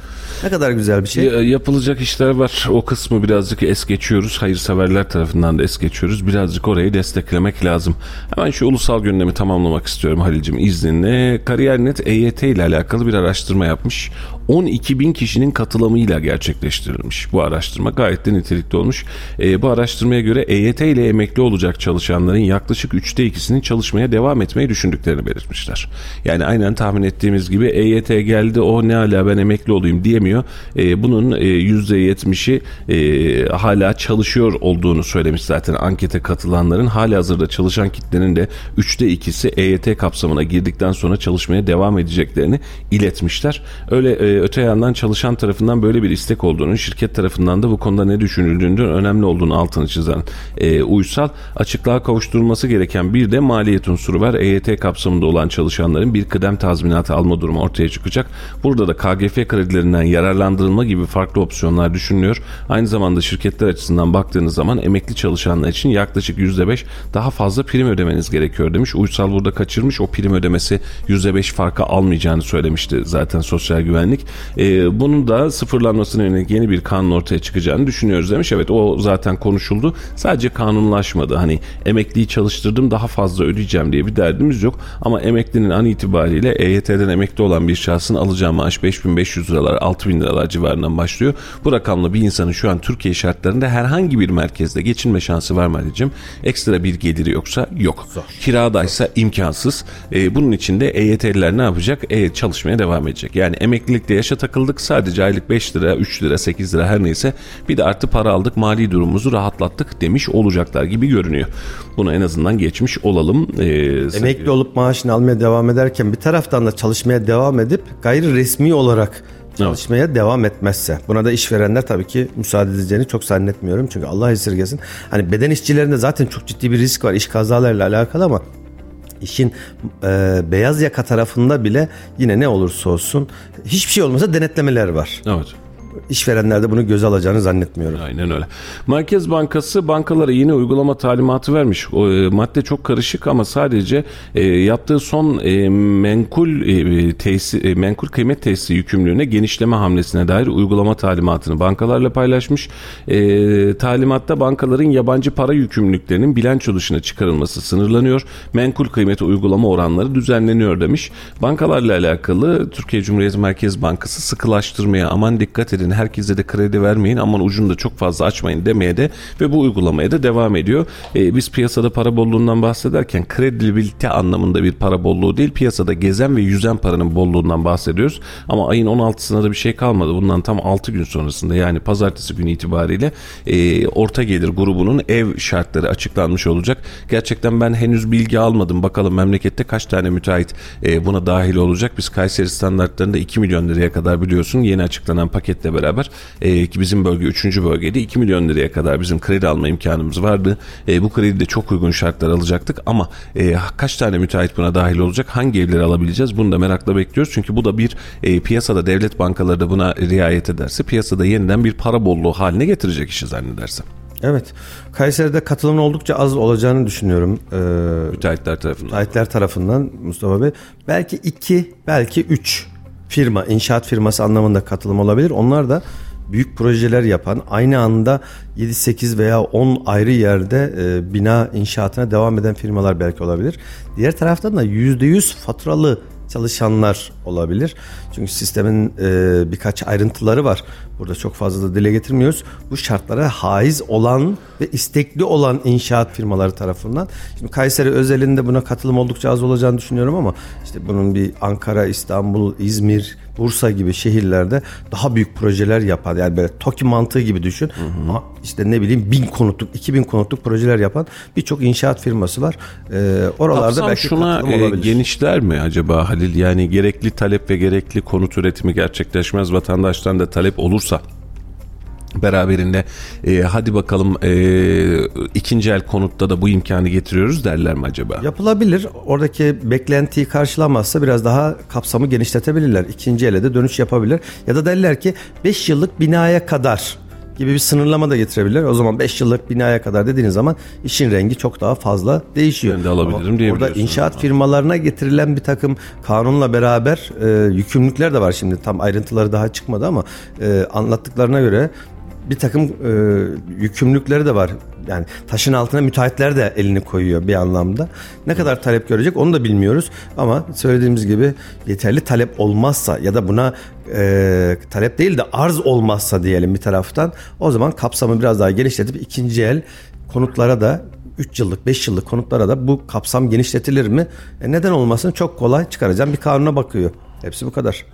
Ne kadar güzel bir şey. Ya- Yapılacak işler var. O kısmı birazcık es geçiyoruz. Hayırseverler tarafından da es geçiyoruz. Birazcık orayı desteklemek lazım. Hemen şu ulusal gündemi tamamlamak istiyorum Halil'cim izninle. Kariyer.net EYT ile alakalı bir araştırma yapmış. 12 bin kişinin katılımıyla gerçekleştirilmiş. Bu araştırma gayet de nitelikli olmuş. Ee, bu araştırmaya göre EYT ile emekli olacak çalışanların yaklaşık 3'te ikisinin çalışmaya devam etmeyi düşündüklerini belirtmişler. Yani aynen tahmin ettiğimiz gibi EYT geldi o ne hala ben emekli olayım diyemiyor. Ee, bunun e, %70'i e, hala çalışıyor olduğunu söylemiş zaten ankete katılanların. Hali hazırda çalışan kitlenin de 3'te ikisi EYT kapsamına girdikten sonra çalışmaya devam edeceklerini iletmişler. Öyle e, öte yandan çalışan tarafından böyle bir istek olduğunu, şirket tarafından da bu konuda ne düşünüldüğünün önemli olduğunu altını çizen e, Uysal açıklığa kavuşturulması gereken bir de maliyet unsuru var. EYT kapsamında olan çalışanların bir kıdem tazminatı alma durumu ortaya çıkacak. Burada da KGF kredilerinden yararlandırılma gibi farklı opsiyonlar düşünülüyor. Aynı zamanda şirketler açısından baktığınız zaman emekli çalışanlar için yaklaşık %5 daha fazla prim ödemeniz gerekiyor demiş. Uysal burada kaçırmış. O prim ödemesi %5 farkı almayacağını söylemişti zaten sosyal güvenlik. Ee, bunun da sıfırlanmasına yönelik yeni bir kanun ortaya çıkacağını düşünüyoruz demiş. Evet o zaten konuşuldu. Sadece kanunlaşmadı. Hani emekliyi çalıştırdım daha fazla ödeyeceğim diye bir derdimiz yok. Ama emeklinin an itibariyle EYT'den emekli olan bir şahsın alacağı maaş 5500 liralar 6000 liralar civarından başlıyor. Bu rakamla bir insanın şu an Türkiye şartlarında herhangi bir merkezde geçinme şansı var mı Ali'cim? Ekstra bir geliri yoksa yok. Kiradaysa imkansız. Ee, bunun için de EYT'liler ne yapacak? E, çalışmaya devam edecek. Yani emeklilikte yaşa takıldık sadece aylık 5 lira 3 lira 8 lira her neyse bir de artı para aldık mali durumumuzu rahatlattık demiş olacaklar gibi görünüyor. Bunu en azından geçmiş olalım. Ee, Emekli olup maaşını almaya devam ederken bir taraftan da çalışmaya devam edip gayri resmi olarak çalışmaya devam etmezse. Buna da işverenler tabii ki müsaade edeceğini çok zannetmiyorum. Çünkü Allah esirgesin. Hani beden işçilerinde zaten çok ciddi bir risk var iş kazalarıyla alakalı ama işin e, beyaz yaka tarafında bile yine ne olursa olsun hiçbir şey olmasa denetlemeler var. Evet. İşverenler de bunu göze alacağını zannetmiyorum. Aynen öyle. Merkez Bankası bankalara yeni uygulama talimatı vermiş. O, e, madde çok karışık ama sadece e, yaptığı son e, menkul e, tesi, e, menkul kıymet tesisi yükümlülüğüne genişleme hamlesine dair uygulama talimatını bankalarla paylaşmış. E, talimatta bankaların yabancı para yükümlülüklerinin bilanço dışına çıkarılması sınırlanıyor. Menkul kıymete uygulama oranları düzenleniyor demiş. Bankalarla alakalı Türkiye Cumhuriyet Merkez Bankası sıkılaştırmaya aman dikkat edin herkese de kredi vermeyin aman ucunu da çok fazla açmayın demeye de ve bu uygulamaya da devam ediyor. Ee, biz piyasada para bolluğundan bahsederken kredibilite anlamında bir para bolluğu değil piyasada gezen ve yüzen paranın bolluğundan bahsediyoruz. Ama ayın 16'sında da bir şey kalmadı. Bundan tam 6 gün sonrasında yani pazartesi günü itibariyle e, orta gelir grubunun ev şartları açıklanmış olacak. Gerçekten ben henüz bilgi almadım. Bakalım memlekette kaç tane müteahhit e, buna dahil olacak. Biz Kayseri standartlarında 2 milyon liraya kadar biliyorsun yeni açıklanan paketle beraber e, ki bizim bölge 3. bölgede 2 milyon liraya kadar bizim kredi alma imkanımız vardı. E, bu kredi de çok uygun şartlar alacaktık ama e, kaç tane müteahhit buna dahil olacak? Hangi evleri alabileceğiz? Bunu da merakla bekliyoruz. Çünkü bu da bir e, piyasada devlet bankaları da buna riayet ederse piyasada yeniden bir para bolluğu haline getirecek işi zannedersem. Evet. Kayseri'de katılımın oldukça az olacağını düşünüyorum. Ee, Müteahhitler tarafından. müteahhitler tarafından Mustafa Bey. Belki iki, belki üç firma, inşaat firması anlamında katılım olabilir. Onlar da büyük projeler yapan, aynı anda 7-8 veya 10 ayrı yerde e, bina inşaatına devam eden firmalar belki olabilir. Diğer taraftan da %100 faturalı çalışanlar olabilir. Çünkü sistemin e, birkaç ayrıntıları var. Burada çok fazla da dile getirmiyoruz. Bu şartlara haiz olan ve istekli olan inşaat firmaları tarafından. Şimdi Kayseri özelinde buna katılım oldukça az olacağını düşünüyorum ama işte bunun bir Ankara, İstanbul, İzmir, Bursa gibi şehirlerde daha büyük projeler yapan yani böyle TOKİ mantığı gibi düşün. Hı hı. İşte ne bileyim bin konutluk, iki bin konutluk projeler yapan birçok inşaat firması var. Ee, oralarda Kapsam belki şuna e, genişler mi acaba Halil? Yani gerekli talep ve gerekli konut üretimi gerçekleşmez vatandaştan da talep olursa beraberinde e, hadi bakalım e, ikinci el konutta da bu imkanı getiriyoruz derler mi acaba? Yapılabilir. Oradaki beklentiyi karşılamazsa biraz daha kapsamı genişletebilirler. İkinci ele de dönüş yapabilir. Ya da derler ki 5 yıllık binaya kadar gibi bir sınırlama da getirebilirler. O zaman 5 yıllık binaya kadar dediğiniz zaman işin rengi çok daha fazla değişiyor. Ben de alabilirim diye Burada inşaat firmalarına getirilen bir takım kanunla beraber e, yükümlülükler de var şimdi. Tam ayrıntıları daha çıkmadı ama e, anlattıklarına göre bir takım e, yükümlülükleri de var. Yani taşın altına müteahhitler de elini koyuyor bir anlamda. Ne kadar talep görecek onu da bilmiyoruz. Ama söylediğimiz gibi yeterli talep olmazsa ya da buna e, talep değil de arz olmazsa diyelim bir taraftan o zaman kapsamı biraz daha genişletip ikinci el konutlara da 3 yıllık 5 yıllık konutlara da bu kapsam genişletilir mi? E neden olmasın çok kolay çıkaracağım bir kanuna bakıyor. Hepsi bu kadar.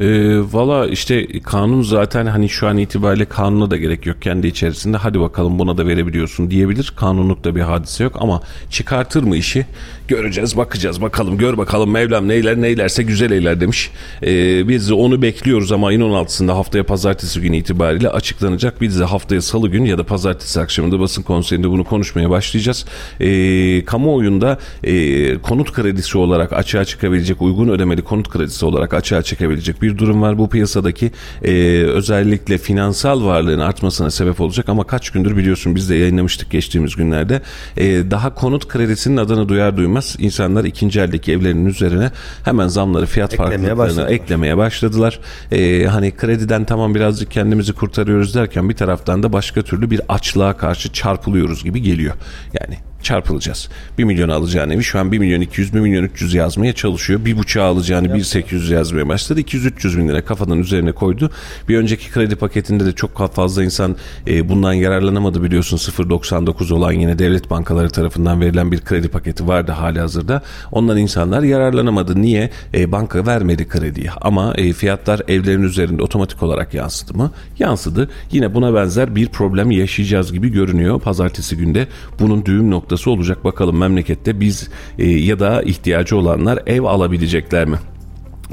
E, Valla işte kanun zaten hani şu an itibariyle kanuna da gerek yok kendi içerisinde hadi bakalım buna da verebiliyorsun diyebilir. Kanunluk bir hadise yok ama çıkartır mı işi göreceğiz bakacağız bakalım gör bakalım Mevlam neyler neylerse güzel eyler demiş. E, biz onu bekliyoruz ama ayın 16'sında haftaya pazartesi günü itibariyle açıklanacak. Biz de haftaya salı günü ya da pazartesi akşamında basın konserinde bunu konuşmaya başlayacağız. E, kamuoyunda e, konut kredisi olarak açığa çıkabilecek uygun ödemeli konut kredisi olarak açığa çıkabilecek bir durum var. Bu piyasadaki e, özellikle finansal varlığın artmasına sebep olacak ama kaç gündür biliyorsun biz de yayınlamıştık geçtiğimiz günlerde. E, daha konut kredisinin adını duyar duymaz insanlar ikinci eldeki evlerinin üzerine hemen zamları fiyat eklemeye farklılıklarını başladılar. eklemeye başladılar. E, hani krediden tamam birazcık kendimizi kurtarıyoruz derken bir taraftan da başka türlü bir açlığa karşı çarpılıyoruz gibi geliyor. Yani çarpılacağız. 1 milyon alacağını evi şu an 1 milyon 200 1 milyon 300 yazmaya çalışıyor. 1,5 alacağını 1 800 yazmaya başladı. 200-300 bin lira kafadan üzerine koydu. Bir önceki kredi paketinde de çok fazla insan e, bundan yararlanamadı biliyorsun 0.99 olan yine devlet bankaları tarafından verilen bir kredi paketi vardı hali hazırda. Ondan insanlar yararlanamadı. Niye? E, banka vermedi krediyi ama e, fiyatlar evlerin üzerinde otomatik olarak yansıdı mı? Yansıdı. Yine buna benzer bir problem yaşayacağız gibi görünüyor. Pazartesi günde bunun düğüm noktası noktası olacak. Bakalım memlekette biz e, ya da ihtiyacı olanlar ev alabilecekler mi?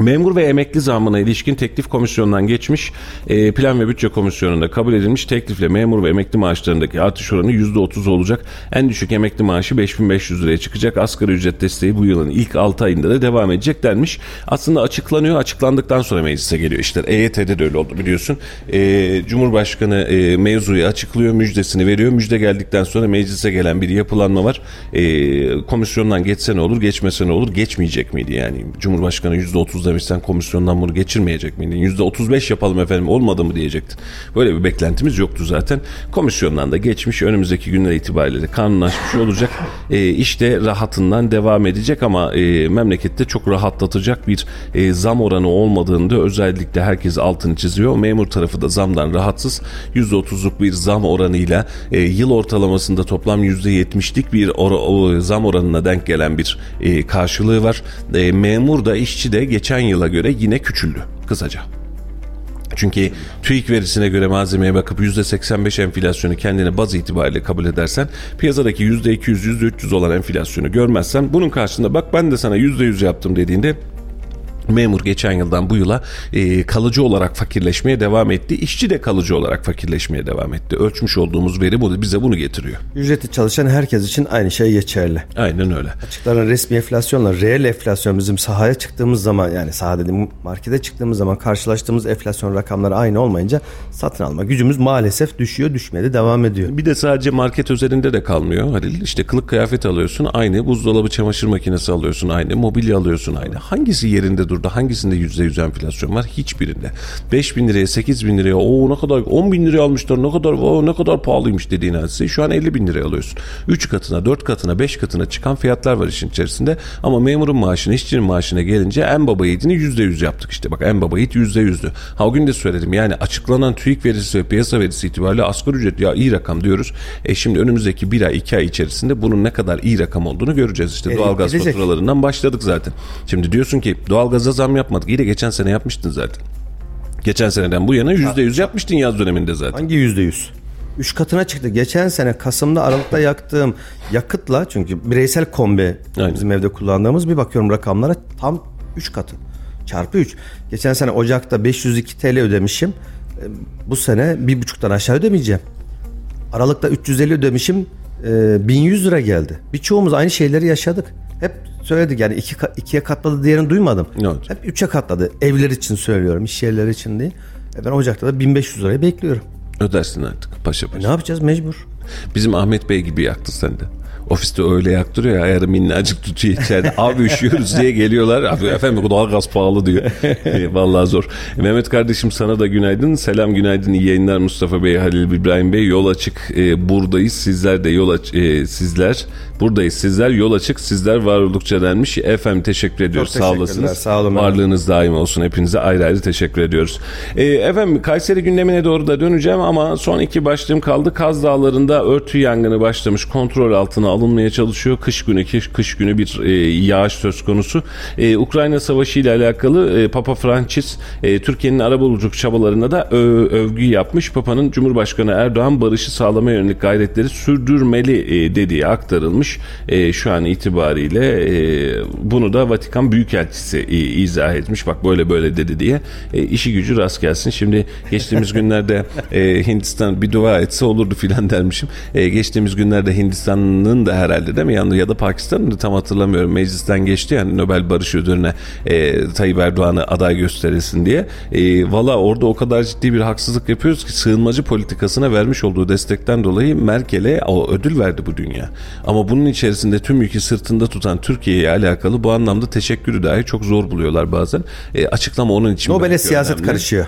Memur ve emekli zammına ilişkin teklif komisyonundan geçmiş, e, plan ve bütçe komisyonunda kabul edilmiş teklifle memur ve emekli maaşlarındaki artış oranı %30 olacak. En düşük emekli maaşı 5500 liraya çıkacak. Asgari ücret desteği bu yılın ilk 6 ayında da devam edecek denmiş. Aslında açıklanıyor. Açıklandıktan sonra meclise geliyor. İşte EYT'de de öyle oldu biliyorsun. E, Cumhurbaşkanı e, mevzuyu açıklıyor, müjdesini veriyor. Müjde geldikten sonra meclise gelen bir yapılanma var. E, komisyondan geçse ne olur, geçmese ne olur, geçmeyecek miydi yani? Cumhurbaşkanı %30'da demişsen komisyondan bunu geçirmeyecek miydin? Yüzde 35 yapalım efendim olmadı mı diyecektin. Böyle bir beklentimiz yoktu zaten. Komisyondan da geçmiş önümüzdeki günler itibariyle de kanunlaşmış olacak. E, işte rahatından devam edecek ama e, memlekette çok rahatlatacak bir e, zam oranı olmadığını da özellikle herkes altını çiziyor. Memur tarafı da zamdan rahatsız. %30'luk bir zam oranıyla e, yıl ortalamasında toplam %70'lik bir or zam oranına denk gelen bir e, karşılığı var. E, memur da işçi de geçen yıla göre yine küçüldü kısaca. Çünkü TÜİK verisine göre malzemeye bakıp %85 enflasyonu kendine baz itibariyle kabul edersen piyasadaki %200, %300 olan enflasyonu görmezsen bunun karşısında bak ben de sana %100 yaptım dediğinde Memur geçen yıldan bu yıla e, kalıcı olarak fakirleşmeye devam etti. İşçi de kalıcı olarak fakirleşmeye devam etti. Ölçmüş olduğumuz veri bu bize bunu getiriyor. Ücretli çalışan herkes için aynı şey geçerli. Aynen öyle. Açıklanan resmi enflasyonla reel enflasyon bizim sahaya çıktığımız zaman yani saha dediğim markete çıktığımız zaman karşılaştığımız enflasyon rakamları aynı olmayınca satın alma gücümüz maalesef düşüyor düşmeye de devam ediyor. Bir de sadece market üzerinde de kalmıyor Halil. İşte kılık kıyafet alıyorsun aynı buzdolabı çamaşır makinesi alıyorsun aynı mobilya alıyorsun aynı. Hangisi yerinde durdu? Hangisinde %100 enflasyon var? Hiçbirinde. 5 bin liraya 8 bin liraya o ne kadar 10 bin liraya almışlar ne kadar o ne kadar pahalıymış dediğin hadise şu an 50 bin liraya alıyorsun. 3 katına 4 katına 5 katına çıkan fiyatlar var işin içerisinde ama memurun maaşına işçinin maaşına gelince en baba yiğidini %100 yaptık işte bak en baba yiğit %100'dü. Ha o gün de söyledim yani açıklanan TÜİK verisi ve piyasa verisi itibariyle asgari ücret ya iyi rakam diyoruz. E şimdi önümüzdeki bir ay iki ay içerisinde bunun ne kadar iyi rakam olduğunu göreceğiz. İşte e, doğalgaz gidecek. faturalarından başladık zaten. Şimdi diyorsun ki doğalgaza zam yapmadık. İyi de geçen sene yapmıştın zaten. Geçen seneden bu yana yüzde yüz yapmıştın yaz döneminde zaten. Hangi yüzde yüz? Üç katına çıktı. Geçen sene Kasım'da Aralık'ta yaktığım yakıtla çünkü bireysel kombi Aynen. bizim evde kullandığımız bir bakıyorum rakamlara tam üç katı. Çarpı üç. Geçen sene Ocak'ta 502 TL ödemişim. E, bu sene bir buçuktan aşağı ödemeyeceğim. Aralık'ta 350 ödemişim. 1100 lira geldi. Birçoğumuz aynı şeyleri yaşadık. Hep söyledik yani iki, ikiye katladı diğerini duymadım. Evet. Hep üçe katladı. Evler için söylüyorum, iş yerleri için değil. E ben Ocak'ta da 1500 lirayı bekliyorum. Ödersin artık paşa paşa. E ne yapacağız mecbur. Bizim Ahmet Bey gibi yaktı sende. Ofiste öyle yaktırıyor ya ayarı minnacık tutuyor içeride. Abi üşüyoruz diye geliyorlar. Abi efendim doğal gaz pahalı diyor. (laughs) E, vallahi zor. Mehmet kardeşim sana da günaydın. Selam günaydın iyi yayınlar Mustafa Bey, Halil İbrahim Bey. Yol açık e, buradayız. Sizler de yol aç e, sizler buradayız. Sizler yol açık. Sizler var oldukça denmiş. Efendim teşekkür ediyoruz. Sağ olasınız. Sağ olun. Varlığınız daim olsun. Hepinize ayrı ayrı teşekkür ediyoruz. E, efendim Kayseri gündemine doğru da döneceğim ama son iki başlığım kaldı. Kaz Dağları'nda örtü yangını başlamış. Kontrol altına alınmaya çalışıyor. Kış günü kış, kış günü bir e, yağış söz konusu. E, Ukrayna Savaşı ile alakalı e, Papa Francis e, Türkiye'nin arabuluculuk çabalarına da ö, övgü yapmış. Papa'nın Cumhurbaşkanı Erdoğan barışı sağlamaya yönelik gayretleri sürdürmeli e, dediği aktarılmış. E, şu an itibariyle e, bunu da Vatikan Büyükelçisi e, izah etmiş. Bak böyle böyle dedi diye. E, işi gücü rast gelsin. Şimdi geçtiğimiz günlerde e, Hindistan bir dua etse olurdu filan dermişim. E, geçtiğimiz günlerde Hindistan'ın da herhalde herhalde değil mi? Yandı ya da Pakistan'ın tam hatırlamıyorum. Meclisten geçti yani Nobel Barış Ödülü'ne e, Tayyip Erdoğan'ı aday gösterilsin diye. E, Valla orada o kadar ciddi bir haksızlık yapıyoruz ki sığınmacı politikasına vermiş olduğu destekten dolayı Merkel'e o ödül verdi bu dünya. Ama bunun içerisinde tüm yükü sırtında tutan Türkiye'ye alakalı bu anlamda teşekkürü dahi çok zor buluyorlar bazen. E, açıklama onun için Nobel'e siyaset önemli. karışıyor.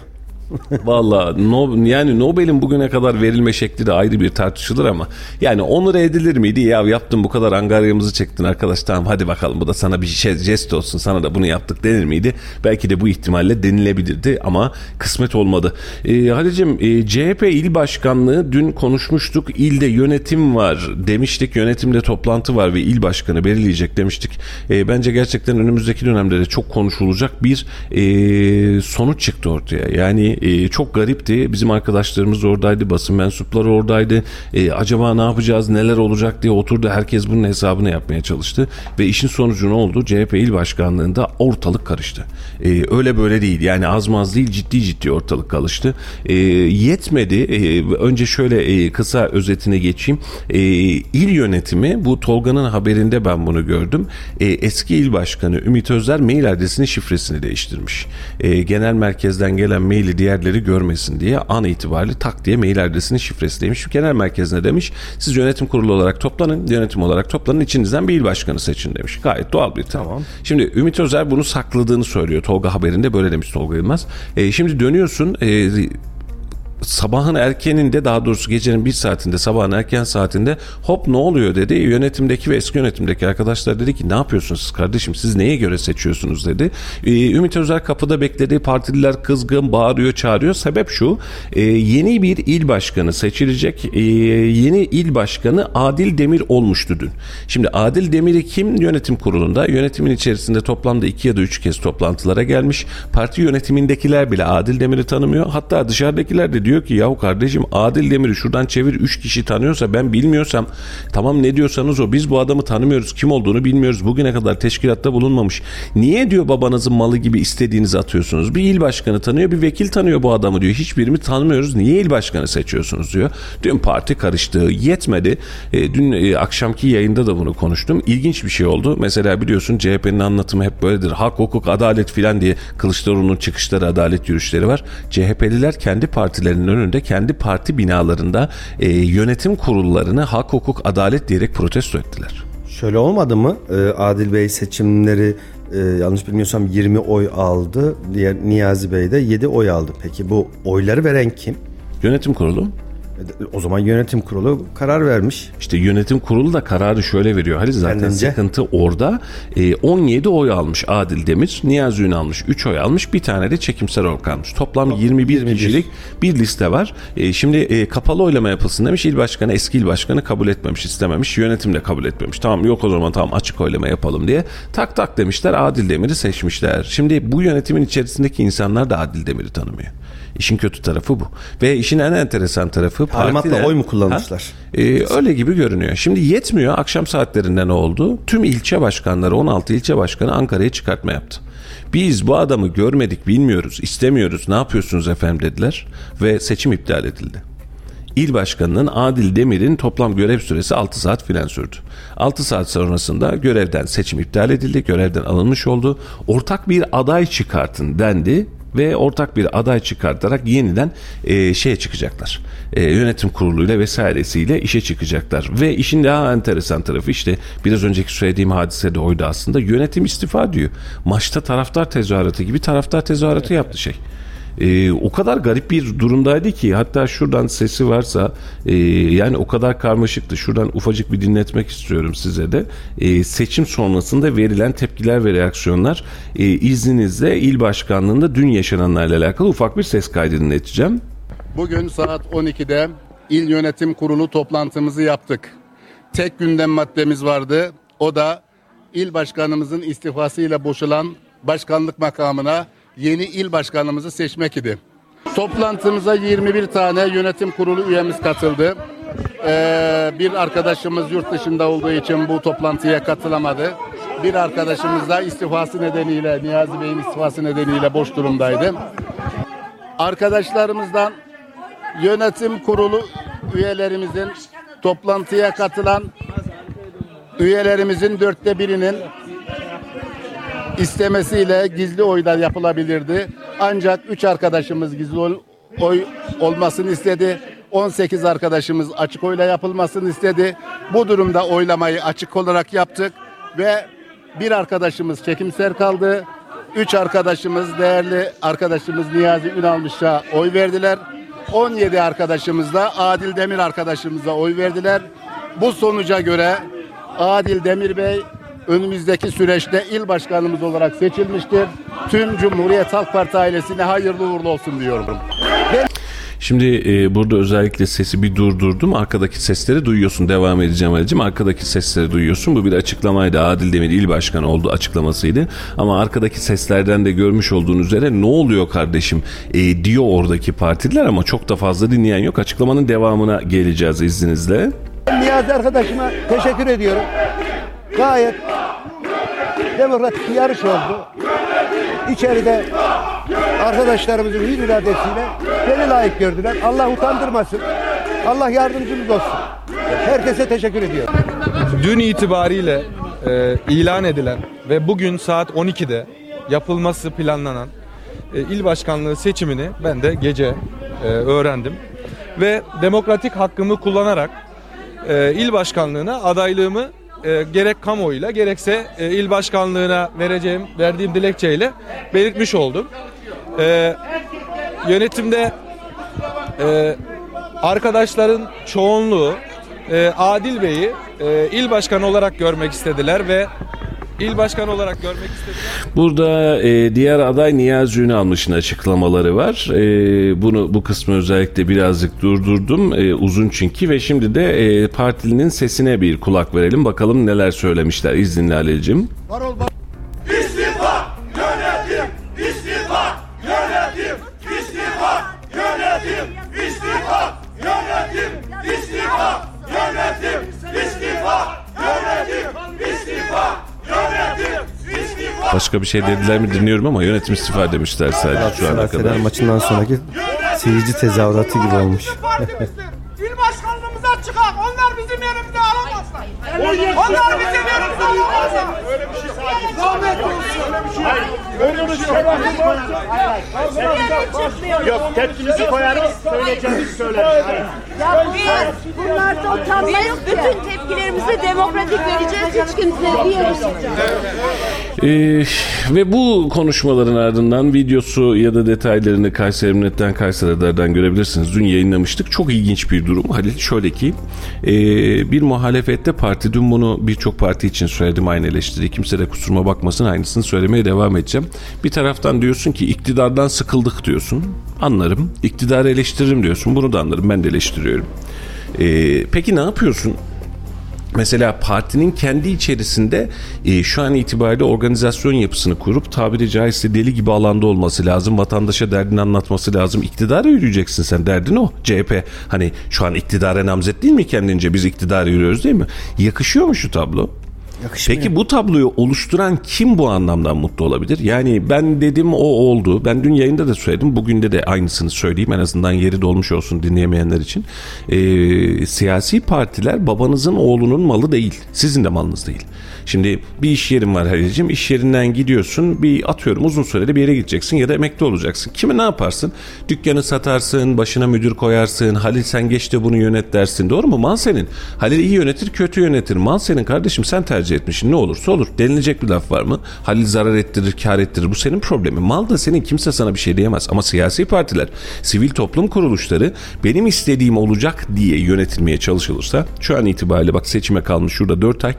Valla no, yani Nobel'in bugüne kadar verilme şekli de ayrı bir tartışılır ama yani onur edilir miydi? Ya yaptın bu kadar angaryamızı çektin arkadaş tamam hadi bakalım bu da sana bir şey jest olsun sana da bunu yaptık denir miydi? Belki de bu ihtimalle denilebilirdi ama kısmet olmadı. Ee, Halicim e, CHP il başkanlığı dün konuşmuştuk. İlde yönetim var demiştik. Yönetimde toplantı var ve il başkanı belirleyecek demiştik. E, bence gerçekten önümüzdeki dönemde de çok konuşulacak bir e, sonuç çıktı ortaya. Yani e, çok garipti. Bizim arkadaşlarımız oradaydı, basın mensupları oradaydı. E, acaba ne yapacağız, neler olacak diye oturdu. Herkes bunun hesabını yapmaya çalıştı. Ve işin sonucu ne oldu? CHP il başkanlığında ortalık karıştı. E, öyle böyle değil. Yani az maz değil ciddi ciddi ortalık karıştı. E, yetmedi. E, önce şöyle e, kısa özetine geçeyim. E, il yönetimi bu Tolga'nın haberinde ben bunu gördüm. E, eski il başkanı Ümit Özler mail adresinin şifresini değiştirmiş. E, genel merkezden gelen maili diğerleri görmesin diye an itibariyle tak diye mail adresinin şifresi demiş. Genel merkezine demiş siz yönetim kurulu olarak toplanın, yönetim olarak toplanın içinizden bir il başkanı seçin demiş. Gayet doğal bir tamam. Şimdi Ümit Özer bunu sakladığını söylüyor. Tolga haberinde böyle demiş Tolga Yılmaz. E, şimdi dönüyorsun e, sabahın erkeninde daha doğrusu gecenin bir saatinde sabahın erken saatinde hop ne oluyor dedi. Yönetimdeki ve eski yönetimdeki arkadaşlar dedi ki ne yapıyorsunuz kardeşim siz neye göre seçiyorsunuz dedi. Ee, Ümit Özer kapıda beklediği partililer kızgın bağırıyor çağırıyor. Sebep şu e, yeni bir il başkanı seçilecek. E, yeni il başkanı Adil Demir olmuştu dün. Şimdi Adil Demir'i kim yönetim kurulunda yönetimin içerisinde toplamda iki ya da üç kez toplantılara gelmiş. Parti yönetimindekiler bile Adil Demir'i tanımıyor. Hatta dışarıdakiler de diyor diyor ki yahu kardeşim Adil Demir'i şuradan çevir 3 kişi tanıyorsa ben bilmiyorsam tamam ne diyorsanız o biz bu adamı tanımıyoruz kim olduğunu bilmiyoruz bugüne kadar teşkilatta bulunmamış. Niye diyor babanızın malı gibi istediğinizi atıyorsunuz? Bir il başkanı tanıyor bir vekil tanıyor bu adamı diyor. Hiçbirimi tanımıyoruz niye il başkanı seçiyorsunuz diyor. Dün parti karıştı yetmedi. E, dün e, akşamki yayında da bunu konuştum. İlginç bir şey oldu. Mesela biliyorsun CHP'nin anlatımı hep böyledir. Hak, hukuk, adalet filan diye Kılıçdaroğlu'nun çıkışları, adalet yürüyüşleri var. CHP'liler kendi partilerinin partilerinin önünde kendi parti binalarında e, yönetim kurullarını hak, hukuk, adalet diyerek protesto ettiler. Şöyle olmadı mı? E, Adil Bey seçimleri e, yanlış bilmiyorsam 20 oy aldı. Diğer Niyazi Bey de 7 oy aldı. Peki bu oyları veren kim? Yönetim kurulu. O zaman yönetim kurulu karar vermiş. İşte yönetim kurulu da kararı şöyle veriyor. Halil zaten Kendince. sıkıntı orada. E, 17 oy almış Adil Demir. Niyazi Ünal almış 3 oy almış. Bir tane de çekimsel oy kalmış. Toplam 21, 21. kişilik bir liste var. E, şimdi e, kapalı oylama yapılsın demiş. İl başkanı eski il başkanı kabul etmemiş istememiş. Yönetim de kabul etmemiş. Tamam yok o zaman tamam açık oylama yapalım diye. Tak tak demişler Adil Demir'i seçmişler. Şimdi bu yönetimin içerisindeki insanlar da Adil Demir'i tanımıyor. İşin kötü tarafı bu. Ve işin en enteresan tarafı Talimatla partiler- oy mu kullanmışlar? Ha? Ee, öyle gibi görünüyor. Şimdi yetmiyor. Akşam saatlerinde ne oldu? Tüm ilçe başkanları, 16 ilçe başkanı Ankara'ya çıkartma yaptı. Biz bu adamı görmedik, bilmiyoruz, istemiyoruz. Ne yapıyorsunuz efendim dediler ve seçim iptal edildi. İl başkanının Adil Demir'in toplam görev süresi 6 saat filan sürdü. 6 saat sonrasında görevden seçim iptal edildi, görevden alınmış oldu. Ortak bir aday çıkartın dendi ve ortak bir aday çıkartarak yeniden e, şeye çıkacaklar. E, yönetim kuruluyla vesairesiyle işe çıkacaklar. Ve işin daha enteresan tarafı işte biraz önceki söylediğim hadise de oydu aslında. Yönetim istifa diyor. Maçta taraftar tezahüratı gibi taraftar tezahüratı yaptı şey. Ee, o kadar garip bir durumdaydı ki hatta şuradan sesi varsa e, yani o kadar karmaşıktı. Şuradan ufacık bir dinletmek istiyorum size de. Ee, seçim sonrasında verilen tepkiler ve reaksiyonlar e, izninizle il başkanlığında dün yaşananlarla alakalı ufak bir ses kaydı dinleteceğim. Bugün saat 12'de İl Yönetim Kurulu toplantımızı yaptık. Tek gündem maddemiz vardı. O da il başkanımızın istifasıyla boşalan başkanlık makamına yeni il başkanımızı seçmek idi. Toplantımıza 21 tane yönetim kurulu üyemiz katıldı. Ee, bir arkadaşımız yurt dışında olduğu için bu toplantıya katılamadı. Bir arkadaşımız da istifası nedeniyle, Niyazi Bey'in istifası nedeniyle boş durumdaydı. Arkadaşlarımızdan yönetim kurulu üyelerimizin toplantıya katılan üyelerimizin dörtte birinin istemesiyle gizli oylar yapılabilirdi. Ancak üç arkadaşımız gizli oy olmasını istedi. 18 arkadaşımız açık oyla yapılmasını istedi. Bu durumda oylamayı açık olarak yaptık ve bir arkadaşımız çekimser kaldı. Üç arkadaşımız değerli arkadaşımız Niyazi Ünalmış'a oy verdiler. 17 arkadaşımız da Adil Demir arkadaşımıza oy verdiler. Bu sonuca göre Adil Demir Bey önümüzdeki süreçte il başkanımız olarak seçilmiştir. Tüm Cumhuriyet Halk Parti ailesine hayırlı uğurlu olsun diyorum. Şimdi e, burada özellikle sesi bir durdurdum. Arkadaki sesleri duyuyorsun. Devam edeceğim Ali'cim. Arkadaki sesleri duyuyorsun. Bu bir açıklamaydı. Adil Demir il başkanı oldu açıklamasıydı. Ama arkadaki seslerden de görmüş olduğun üzere ne oluyor kardeşim e, diyor oradaki partiler ama çok da fazla dinleyen yok. Açıklamanın devamına geleceğiz izninizle. Niyazi arkadaşıma teşekkür ediyorum. Gayet demokratik bir yarış oldu. İçeride arkadaşlarımızın hür iradesiyle beni layık gördüler. Allah utandırmasın. Allah yardımcımız olsun. Herkese teşekkür ediyorum. dün itibariyle e, ilan edilen ve bugün saat 12'de yapılması planlanan e, il başkanlığı seçimini ben de gece e, öğrendim ve demokratik hakkımı kullanarak e, il başkanlığına adaylığımı e, gerek kamuoyuyla gerekse e, il başkanlığına vereceğim verdiğim dilekçeyle belirtmiş oldum. E, yönetimde e, arkadaşların çoğunluğu e, Adil Bey'i e, il başkanı olarak görmek istediler ve il başkanı olarak görmek istediler. Burada e, diğer aday Niyazi Ünalmış'ın açıklamaları var. E, bunu bu kısmı özellikle birazcık durdurdum. E, uzun çünkü ve şimdi de e, partilinin sesine bir kulak verelim. Bakalım neler söylemişler. İzninle Ali'cim. İstifa yönetim, istifa yönetim, istifa yönetim, istifa yönetim, istifa yönetim, istifa yönetim, istifa yönetim, istifa Başka bir şey dediler mi dinliyorum ama yönetim istifa demişler sadece şu ana kadar. Maçından sonraki seyirci tezahüratı gibi olmuş. partimizdir. İl başkanlığımıza çıkar. Onlar. Onlar bizim yanımızda olamaz. Öyle bir şey sadece. Zahmet olsun. Öyle bir şey Yok. Tepkimizi koyarız, söyleyeceğimizi söyleriz. Hayır. Ya bunlar, bunlarda utanma yok Biz bütün tepkilerimizi demokratik vereceğiz. Hiç kimseye bir Ee, ve bu konuşmaların ardından videosu ya da detaylarını Kayseri Millet'ten Kayseri Radar'dan görebilirsiniz. Dün yayınlamıştık. Çok ilginç bir durum. Halil şöyle ki e, bir muhalefette parti dün bunu birçok parti için söyledim aynı eleştiri. Kimse de kusuruma bakmasın aynısını söylemeye devam edeceğim. Bir taraftan diyorsun ki iktidardan sıkıldık diyorsun. Anlarım. İktidarı eleştiririm diyorsun. Bunu da anlarım. Ben de eleştiriyorum. Ee, peki ne yapıyorsun? Mesela partinin kendi içerisinde e, şu an itibariyle organizasyon yapısını kurup tabiri caizse deli gibi alanda olması lazım. Vatandaşa derdini anlatması lazım. İktidara yürüyeceksin sen derdin o. CHP hani şu an iktidara namzet değil mi kendince biz iktidara yürüyoruz değil mi? Yakışıyor mu şu tablo? Yakışmıyor. Peki bu tabloyu oluşturan kim bu anlamdan mutlu olabilir? Yani ben dedim o oldu. Ben dün yayında da söyledim. Bugün de de aynısını söyleyeyim. En azından yeri dolmuş olsun dinleyemeyenler için. Ee, siyasi partiler babanızın oğlunun malı değil. Sizin de malınız değil. Şimdi bir iş yerin var Halil'ciğim. İş yerinden gidiyorsun. Bir atıyorum uzun süreli bir yere gideceksin ya da emekli olacaksın. Kime ne yaparsın? Dükkanı satarsın, başına müdür koyarsın. Halil sen geç de bunu yönet dersin. Doğru mu? Mal senin. Halil iyi yönetir, kötü yönetir. Mal senin kardeşim. Sen tercih etmişsin. Ne olursa olur. Denilecek bir laf var mı? Halil zarar ettirir, kar ettirir. Bu senin problemin. Mal da senin. Kimse sana bir şey diyemez. Ama siyasi partiler, sivil toplum kuruluşları benim istediğim olacak diye yönetilmeye çalışılırsa şu an itibariyle bak seçime kalmış şurada 4 ay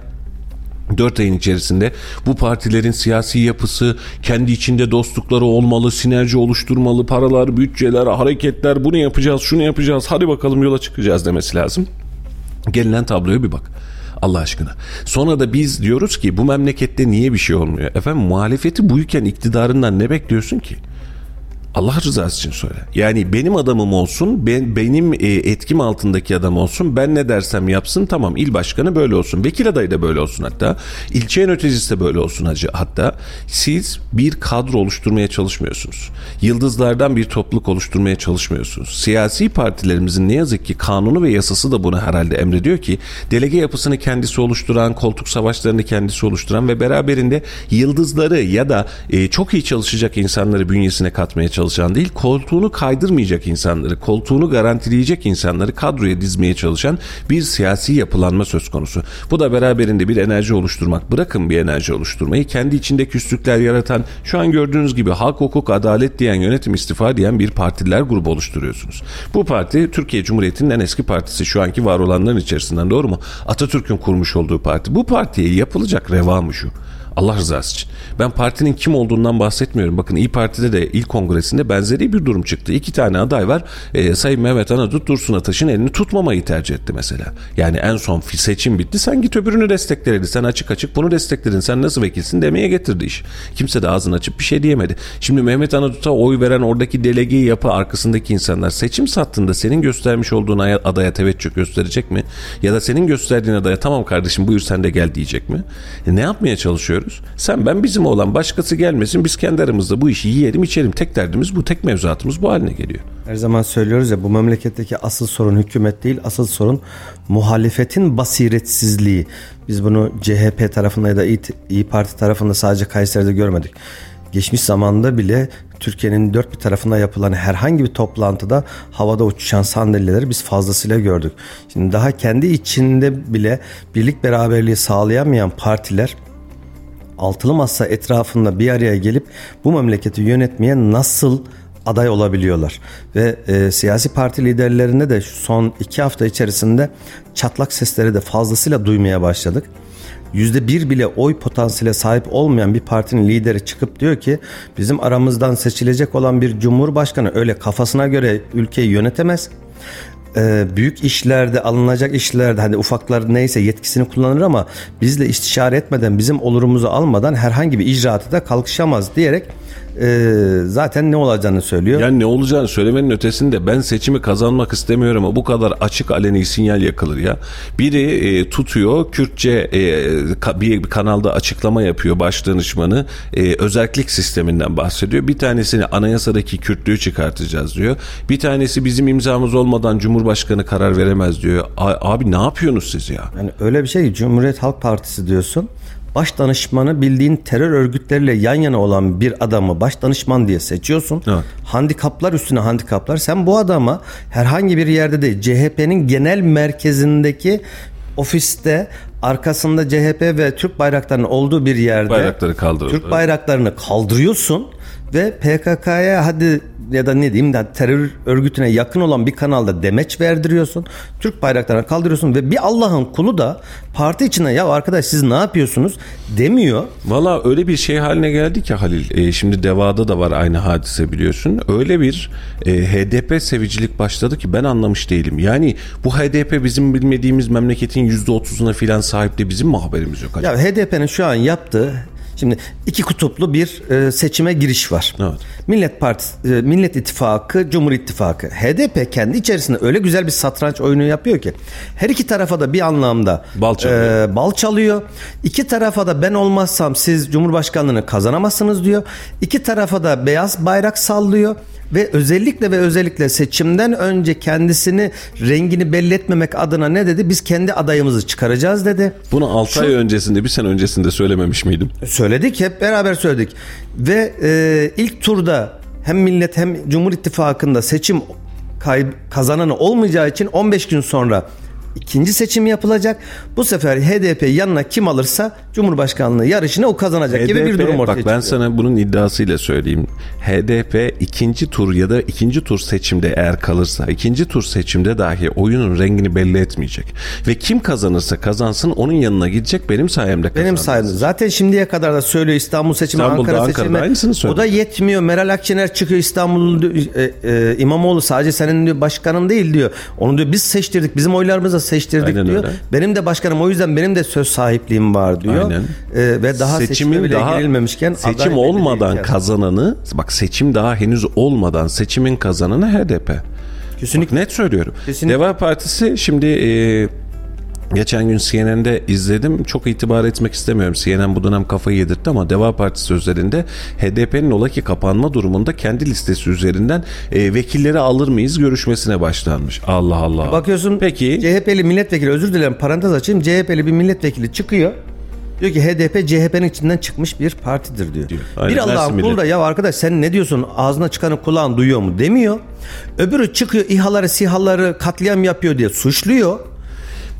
4 ayın içerisinde bu partilerin siyasi yapısı, kendi içinde dostlukları olmalı, sinerji oluşturmalı, paralar, bütçeler, hareketler, bunu yapacağız, şunu yapacağız, hadi bakalım yola çıkacağız demesi lazım. Gelinen tabloya bir bak. Allah aşkına. Sonra da biz diyoruz ki bu memlekette niye bir şey olmuyor? Efendim muhalefeti buyken iktidarından ne bekliyorsun ki? Allah rızası için söyle. Yani benim adamım olsun, ben benim e, etkim altındaki adam olsun. Ben ne dersem yapsın tamam. İl başkanı böyle olsun. Vekil adayı da böyle olsun hatta. İlçe yöneticisi de böyle olsun hacı. Hatta siz bir kadro oluşturmaya çalışmıyorsunuz. Yıldızlardan bir topluluk oluşturmaya çalışmıyorsunuz. Siyasi partilerimizin ne yazık ki kanunu ve yasası da bunu herhalde emrediyor ki delege yapısını kendisi oluşturan, koltuk savaşlarını kendisi oluşturan ve beraberinde yıldızları ya da e, çok iyi çalışacak insanları bünyesine katmaya çalışan değil, koltuğunu kaydırmayacak insanları, koltuğunu garantileyecek insanları kadroya dizmeye çalışan bir siyasi yapılanma söz konusu. Bu da beraberinde bir enerji oluşturmak. Bırakın bir enerji oluşturmayı. Kendi içinde küslükler yaratan, şu an gördüğünüz gibi hak, hukuk, adalet diyen, yönetim istifa diyen bir partiler grubu oluşturuyorsunuz. Bu parti Türkiye Cumhuriyeti'nin en eski partisi şu anki var olanların içerisinden doğru mu? Atatürk'ün kurmuş olduğu parti. Bu partiye yapılacak reva şu? Allah rızası için. Ben partinin kim olduğundan bahsetmiyorum. Bakın İyi Parti'de de ilk kongresinde benzeri bir durum çıktı. İki tane aday var. Ee, Sayın Mehmet Anadut Dursun Ataş'ın elini tutmamayı tercih etti mesela. Yani en son seçim bitti. Sen git öbürünü destekledin. Sen açık açık bunu destekledin. Sen nasıl vekilsin demeye getirdi iş. Kimse de ağzını açıp bir şey diyemedi. Şimdi Mehmet Anadut'a oy veren oradaki delegeyi yapı arkasındaki insanlar seçim sattığında senin göstermiş olduğun adaya teveccüh gösterecek mi? Ya da senin gösterdiğin adaya tamam kardeşim buyur sen de gel diyecek mi? E ne yapmaya çalışıyoruz? Sen ben bizim olan başkası gelmesin biz kendi aramızda bu işi yiyelim içelim. Tek derdimiz bu tek mevzuatımız bu haline geliyor. Her zaman söylüyoruz ya bu memleketteki asıl sorun hükümet değil asıl sorun muhalefetin basiretsizliği. Biz bunu CHP tarafında ya da İyi, Parti tarafında sadece Kayseri'de görmedik. Geçmiş zamanda bile Türkiye'nin dört bir tarafında yapılan herhangi bir toplantıda havada uçuşan sandalyeleri biz fazlasıyla gördük. Şimdi daha kendi içinde bile birlik beraberliği sağlayamayan partiler altılı masa etrafında bir araya gelip bu memleketi yönetmeye nasıl aday olabiliyorlar. Ve e, siyasi parti liderlerinde de son iki hafta içerisinde çatlak sesleri de fazlasıyla duymaya başladık. Yüzde bir bile oy potansiyle sahip olmayan bir partinin lideri çıkıp diyor ki bizim aramızdan seçilecek olan bir cumhurbaşkanı öyle kafasına göre ülkeyi yönetemez e, büyük işlerde alınacak işlerde hani ufaklar neyse yetkisini kullanır ama bizle istişare etmeden bizim olurumuzu almadan herhangi bir icraatı da kalkışamaz diyerek e, zaten ne olacağını söylüyor. Yani ne olacağını söylemenin ötesinde ben seçimi kazanmak istemiyorum ama bu kadar açık aleni sinyal yakılır ya. Biri e, tutuyor Kürtçe e, ka- bir kanalda açıklama yapıyor baş danışmanı. E, özellik sisteminden bahsediyor. Bir tanesini anayasadaki Kürtlüğü çıkartacağız diyor. Bir tanesi bizim imzamız olmadan Cumhurbaşkanı karar veremez diyor. A- abi ne yapıyorsunuz siz ya? Yani öyle bir şey Cumhuriyet Halk Partisi diyorsun. Baş danışmanı bildiğin terör örgütleriyle yan yana olan bir adamı baş danışman diye seçiyorsun. Evet. Handikaplar üstüne handikaplar. Sen bu adama herhangi bir yerde değil CHP'nin genel merkezindeki ofiste arkasında CHP ve Türk bayraklarının olduğu bir yerde Bayrakları kaldırıldı. Türk bayraklarını kaldırıyorsun ve PKK'ya hadi ya da ne diyeyim de terör örgütüne yakın olan bir kanalda demeç verdiriyorsun. Türk bayraklarını kaldırıyorsun ve bir Allah'ın kulu da parti içine ya arkadaş siz ne yapıyorsunuz demiyor. Valla öyle bir şey haline geldi ki Halil. E, şimdi Deva'da da var aynı hadise biliyorsun. Öyle bir e, HDP sevicilik başladı ki ben anlamış değilim. Yani bu HDP bizim bilmediğimiz memleketin %30'una filan sahip de bizim mi haberimiz yok acaba? Ya HDP'nin şu an yaptığı Şimdi iki kutuplu bir e, seçime giriş var. Evet. Millet Partisi, e, Millet İttifakı, Cumhur İttifakı. HDP kendi içerisinde öyle güzel bir satranç oyunu yapıyor ki her iki tarafa da bir anlamda Bal çalıyor. e, bal çalıyor. İki tarafa da ben olmazsam siz Cumhurbaşkanlığını kazanamazsınız diyor. İki tarafa da beyaz bayrak sallıyor ve özellikle ve özellikle seçimden önce kendisini rengini belli etmemek adına ne dedi? Biz kendi adayımızı çıkaracağız dedi. Bunu 6 ay öncesinde bir sene öncesinde söylememiş miydim? Söyledik hep beraber söyledik. Ve e, ilk turda hem millet hem Cumhur İttifakı'nda seçim kay- kazananı olmayacağı için 15 gün sonra ikinci seçim yapılacak. Bu sefer HDP yanına kim alırsa Cumhurbaşkanlığı yarışını o kazanacak gibi bir durum ortaya bak ben çıkıyor. sana bunun iddiasıyla söyleyeyim. HDP ikinci tur ya da ikinci tur seçimde eğer kalırsa ikinci tur seçimde dahi oyunun rengini belli etmeyecek. Ve kim kazanırsa kazansın onun yanına gidecek benim sayemde kazanır. Benim sayemde. Zaten şimdiye kadar da söylüyor İstanbul seçimi, İstanbul'da, Ankara Ankara'da seçimi. söylüyor. O da yetmiyor. Meral Akşener çıkıyor İstanbul e, e, İmamoğlu sadece senin diyor başkanın değil diyor. Onu diyor biz seçtirdik. Bizim oylarımızla seçtirdik Aynen diyor. öyle. Benim de başkanım o yüzden benim de söz sahipliğim var diyor. Aynen. E, ve daha seçimin bile daha girilmemişken seçim olmadan kazananı bak seçim daha henüz olmadan seçimin kazananı HDP. Kesinlikle. Bak net söylüyorum. Kesinlikle. Deva Partisi şimdi e, Geçen gün CNN'de izledim. Çok itibar etmek istemiyorum. CNN bu dönem kafayı yedirtti ama Deva Partisi üzerinde HDP'nin ola ki kapanma durumunda kendi listesi üzerinden e, vekilleri alır mıyız görüşmesine başlanmış. Allah Allah. Bakıyorsun Peki. CHP'li milletvekili özür dilerim parantez açayım. CHP'li bir milletvekili çıkıyor. Diyor ki HDP CHP'nin içinden çıkmış bir partidir diyor. Diyor. Aynen, Bir Allah'ın kulu da ya arkadaş sen ne diyorsun ağzına çıkanı kulağın duyuyor mu demiyor. Öbürü çıkıyor İHA'ları SİHA'ları katliam yapıyor diye suçluyor.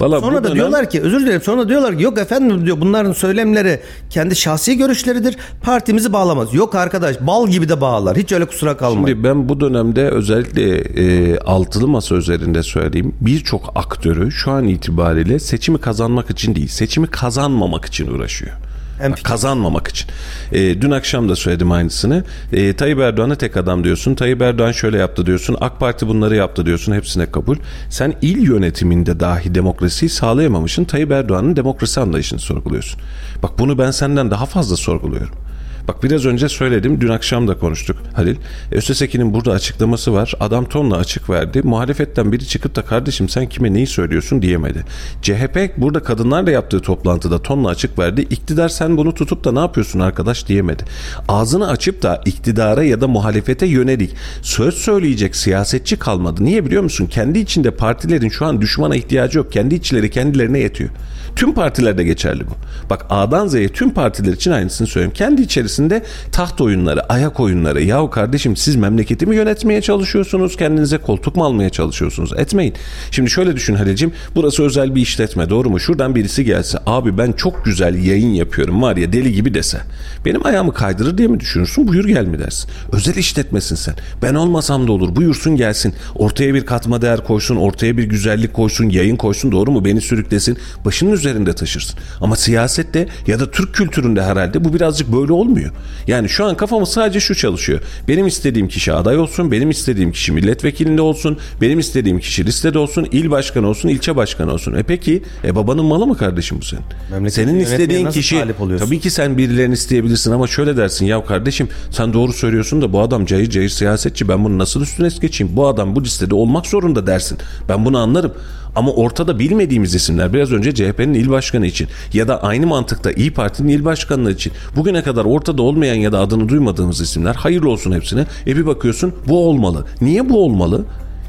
Valla Sonra da dönem- diyorlar ki özür dilerim sonra diyorlar ki yok efendim diyor bunların söylemleri kendi şahsi görüşleridir. Partimizi bağlamaz. Yok arkadaş bal gibi de bağlar. Hiç öyle kusura kalmayın. Şimdi ben bu dönemde özellikle e, altılı masa üzerinde söyleyeyim birçok aktörü şu an itibariyle seçimi kazanmak için değil seçimi kazanmamak için uğraşıyor. Fikir. kazanmamak için. E, dün akşam da söyledim aynısını. E, Tayyip Erdoğan'a tek adam diyorsun. Tayyip Erdoğan şöyle yaptı diyorsun. AK Parti bunları yaptı diyorsun. Hepsine kabul. Sen il yönetiminde dahi demokrasiyi sağlayamamışsın. Tayyip Erdoğan'ın demokrasi anlayışını sorguluyorsun. Bak bunu ben senden daha fazla sorguluyorum. Bak biraz önce söyledim. Dün akşam da konuştuk Halil. Östeseki'nin burada açıklaması var. Adam tonla açık verdi. Muhalefetten biri çıkıp da kardeşim sen kime neyi söylüyorsun diyemedi. CHP burada kadınlarla yaptığı toplantıda tonla açık verdi. İktidar sen bunu tutup da ne yapıyorsun arkadaş diyemedi. Ağzını açıp da iktidara ya da muhalefete yönelik söz söyleyecek siyasetçi kalmadı. Niye biliyor musun? Kendi içinde partilerin şu an düşmana ihtiyacı yok. Kendi içleri kendilerine yetiyor. Tüm partilerde geçerli bu. Bak A'dan Z'ye tüm partiler için aynısını söylüyorum. Kendi içerisinde taht oyunları, ayak oyunları. Yahu kardeşim siz memleketi mi yönetmeye çalışıyorsunuz? Kendinize koltuk mu almaya çalışıyorsunuz? Etmeyin. Şimdi şöyle düşün Halil'cim. Burası özel bir işletme doğru mu? Şuradan birisi gelse abi ben çok güzel yayın yapıyorum var ya deli gibi dese. Benim ayağımı kaydırır diye mi düşünürsün? Buyur gel mi dersin? Özel işletmesin sen. Ben olmasam da olur. Buyursun gelsin. Ortaya bir katma değer koysun. Ortaya bir güzellik koysun. Yayın koysun. Doğru mu? Beni sürüklesin. Başının üzerinde taşırsın. Ama siyasette ya da Türk kültüründe herhalde bu birazcık böyle olmuyor. Yani şu an kafamız sadece şu çalışıyor. Benim istediğim kişi aday olsun, benim istediğim kişi milletvekilinde olsun, benim istediğim kişi listede olsun, il başkanı olsun, ilçe başkanı olsun. E peki e babanın malı mı kardeşim bu senin? Memleketi Senin istediğin kişi tabii ki sen birilerini isteyebilirsin ama şöyle dersin ya kardeşim sen doğru söylüyorsun da bu adam cayır cayır siyasetçi ben bunu nasıl üstüne geçeyim? Bu adam bu listede olmak zorunda dersin. Ben bunu anlarım. Ama ortada bilmediğimiz isimler biraz önce CHP'nin il başkanı için ya da aynı mantıkta İyi Parti'nin il başkanlığı için bugüne kadar ortada olmayan ya da adını duymadığımız isimler hayırlı olsun hepsine. E bir bakıyorsun bu olmalı. Niye bu olmalı?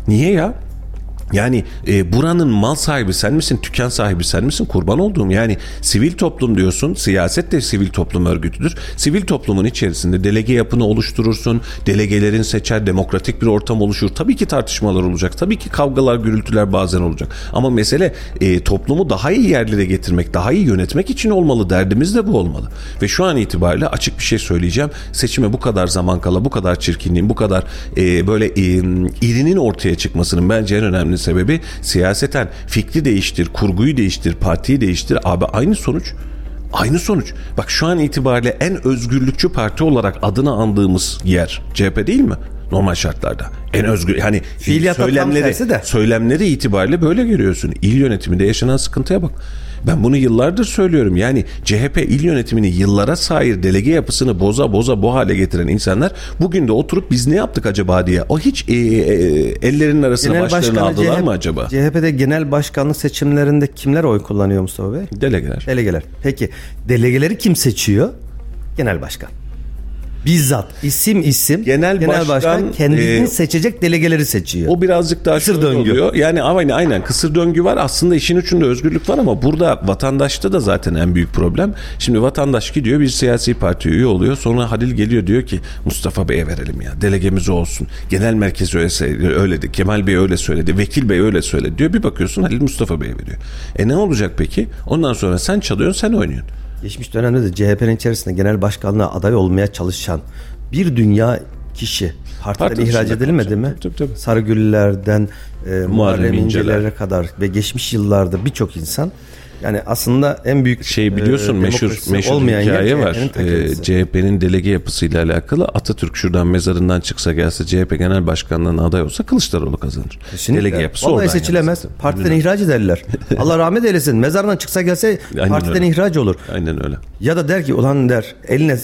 Niye ya? Yani e, buranın mal sahibi sen misin, tüken sahibi sen misin? Kurban olduğum yani sivil toplum diyorsun, siyaset de sivil toplum örgütüdür. Sivil toplumun içerisinde delege yapını oluşturursun, delegelerin seçer, demokratik bir ortam oluşur. Tabii ki tartışmalar olacak, tabii ki kavgalar, gürültüler bazen olacak. Ama mesele e, toplumu daha iyi yerlere getirmek, daha iyi yönetmek için olmalı. Derdimiz de bu olmalı. Ve şu an itibariyle açık bir şey söyleyeceğim. Seçime bu kadar zaman kala, bu kadar çirkinliğin, bu kadar e, böyle e, irinin ortaya çıkmasının bence en önemli sebebi siyaseten fikri değiştir, kurguyu değiştir, partiyi değiştir. Abi aynı sonuç. Aynı sonuç. Bak şu an itibariyle en özgürlükçü parti olarak adını andığımız yer CHP değil mi? Normal şartlarda. En özgür yani Fiiliyata söylemleri, de. söylemleri itibariyle böyle görüyorsun. İl yönetiminde yaşanan sıkıntıya bak. Ben bunu yıllardır söylüyorum. Yani CHP il yönetimini yıllara sahip delege yapısını boza boza bu hale getiren insanlar bugün de oturup biz ne yaptık acaba diye. O hiç e, e, ellerinin arasına başlarını aldılar mı acaba? CHP'de genel başkanlık seçimlerinde kimler oy kullanıyor Mustafa Bey? Delegeler. Delegeler. Peki delegeleri kim seçiyor? Genel başkan. Bizzat isim isim Genel başkan, kendini e, seçecek delegeleri seçiyor. O birazcık daha Kısır döngü. oluyor. Yani aynen, aynen kısır döngü var. Aslında işin ucunda özgürlük var ama burada vatandaşta da zaten en büyük problem. Şimdi vatandaş gidiyor bir siyasi parti üye oluyor. Sonra Halil geliyor diyor ki Mustafa Bey'e verelim ya. Delegemiz olsun. Genel merkez öyle, söyledi, öyle dedi. Kemal Bey öyle söyledi. Vekil Bey öyle söyledi diyor. Bir bakıyorsun Halil Mustafa Bey'e veriyor. E ne olacak peki? Ondan sonra sen çalıyorsun sen oynuyorsun. Geçmiş dönemde de CHP'nin içerisinde genel başkanlığa aday olmaya çalışan bir dünya kişi partiden Parti ihraç edilmedi mi? Tabii, tabii. Sarıgüller'den e, Muharrem İnceler. İnceler'e kadar ve geçmiş yıllarda birçok insan yani aslında en büyük Şey biliyorsun e, meşhur meşhur olmayan yer hikaye var. CHP'nin ta Ee, kendisi. CHP'nin delege yapısıyla alakalı Atatürk şuradan mezarından çıksa gelse CHP Genel Başkanlığı'na aday olsa Kılıçdaroğlu kazanır. Kesinlikle. Delege yapısı Vallahi oradan seçilemez. yansıdı. Partiden Aynen ihraç ederler. (laughs) Allah rahmet eylesin. Mezardan çıksa gelse Aynen partiden öyle. ihraç olur. Aynen öyle. Ya da der ki ulan der eline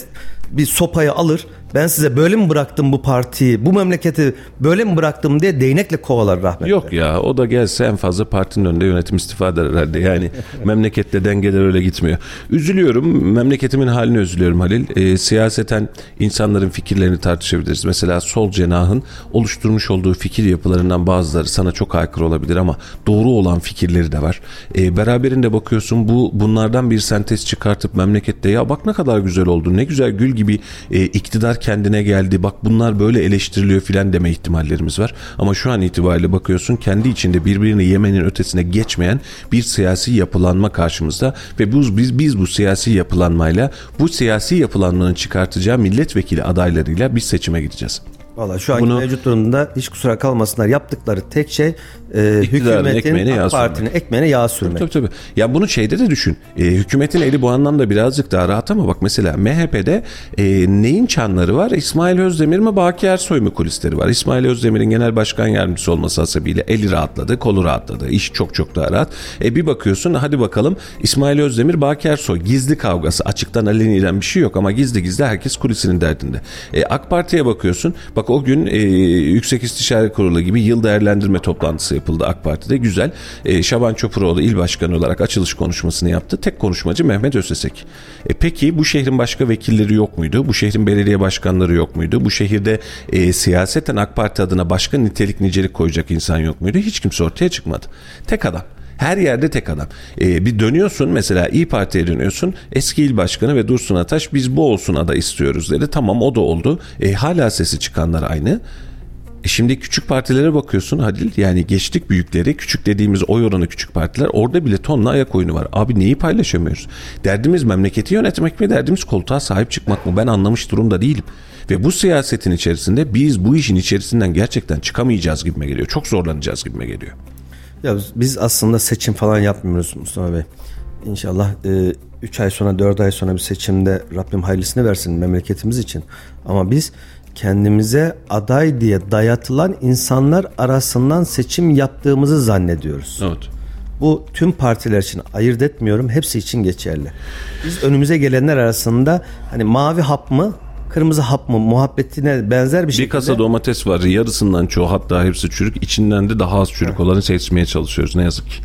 bir sopayı alır. Ben size böyle mi bıraktım bu partiyi, bu memleketi böyle mi bıraktım diye değnekle kovalar rahmetli. Yok ya o da gelse en fazla partinin önünde yönetim istifa eder herhalde. Yani (laughs) memlekette dengeler öyle gitmiyor. Üzülüyorum. Memleketimin haline üzülüyorum Halil. Ee, siyaseten insanların fikirlerini tartışabiliriz. Mesela sol cenahın oluşturmuş olduğu fikir yapılarından bazıları sana çok aykırı olabilir ama doğru olan fikirleri de var. Ee, beraberinde bakıyorsun bu bunlardan bir sentez çıkartıp memlekette ya bak ne kadar güzel oldu. Ne güzel gül gibi e, iktidar kendine geldi. Bak bunlar böyle eleştiriliyor filan deme ihtimallerimiz var. Ama şu an itibariyle bakıyorsun kendi içinde birbirini yemenin ötesine geçmeyen bir siyasi yapılanma karşımızda ve biz biz biz bu siyasi yapılanmayla bu siyasi yapılanmanın çıkartacağı milletvekili adaylarıyla biz seçime gideceğiz. Valla şu anki Bunu- mevcut durumda hiç kusura kalmasınlar. Yaptıkları tek şey e, İktidarın hükümetin ekmeğine yağ AK sürmek. Parti'nin ekmeğine yağ sürmek. Tabii tabii. Ya bunu şeyde de düşün. E, hükümetin eli bu anlamda birazcık daha rahat ama bak mesela MHP'de e, neyin çanları var? İsmail Özdemir mi Baki Ersoy mu kulisleri var? İsmail Özdemir'in genel başkan yardımcısı olması hasebiyle eli rahatladı, kolu rahatladı. İş çok çok daha rahat. E bir bakıyorsun hadi bakalım İsmail Özdemir Baki Ersoy gizli kavgası açıktan aleniden bir şey yok ama gizli gizli herkes kulisinin derdinde. E, AK Parti'ye bakıyorsun. Bak o gün e, Yüksek İstişare Kurulu gibi yıl değerlendirme toplantısı yapıldı AK Parti'de. Güzel. E, Şaban Çopuroğlu il başkanı olarak açılış konuşmasını yaptı. Tek konuşmacı Mehmet Özesek. E, peki bu şehrin başka vekilleri yok muydu? Bu şehrin belediye başkanları yok muydu? Bu şehirde e, siyaseten AK Parti adına başka nitelik nicelik koyacak insan yok muydu? Hiç kimse ortaya çıkmadı. Tek adam. Her yerde tek adam. E, bir dönüyorsun mesela İyi Parti'ye dönüyorsun. Eski il başkanı ve Dursun Ataş biz bu olsun ada istiyoruz dedi. Tamam o da oldu. E, hala sesi çıkanlar aynı. E şimdi küçük partilere bakıyorsun Halil yani geçtik büyükleri küçük dediğimiz oy oranı küçük partiler orada bile tonla ayak oyunu var. Abi neyi paylaşamıyoruz? Derdimiz memleketi yönetmek mi derdimiz koltuğa sahip çıkmak mı ben anlamış durumda değilim. Ve bu siyasetin içerisinde biz bu işin içerisinden gerçekten çıkamayacağız gibime geliyor. Çok zorlanacağız gibime geliyor. Ya biz aslında seçim falan yapmıyoruz Mustafa Bey. İnşallah 3 ay sonra 4 ay sonra bir seçimde Rabbim hayırlısını versin memleketimiz için. Ama biz kendimize aday diye dayatılan insanlar arasından seçim yaptığımızı zannediyoruz. Evet. Bu tüm partiler için ayırt etmiyorum. Hepsi için geçerli. Biz önümüze gelenler arasında hani mavi hap mı kırmızı hap mı muhabbetine benzer bir şekilde. Bir kasa domates var. Yarısından çoğu hatta hepsi çürük. İçinden de daha az çürük olanı seçmeye çalışıyoruz ne yazık ki.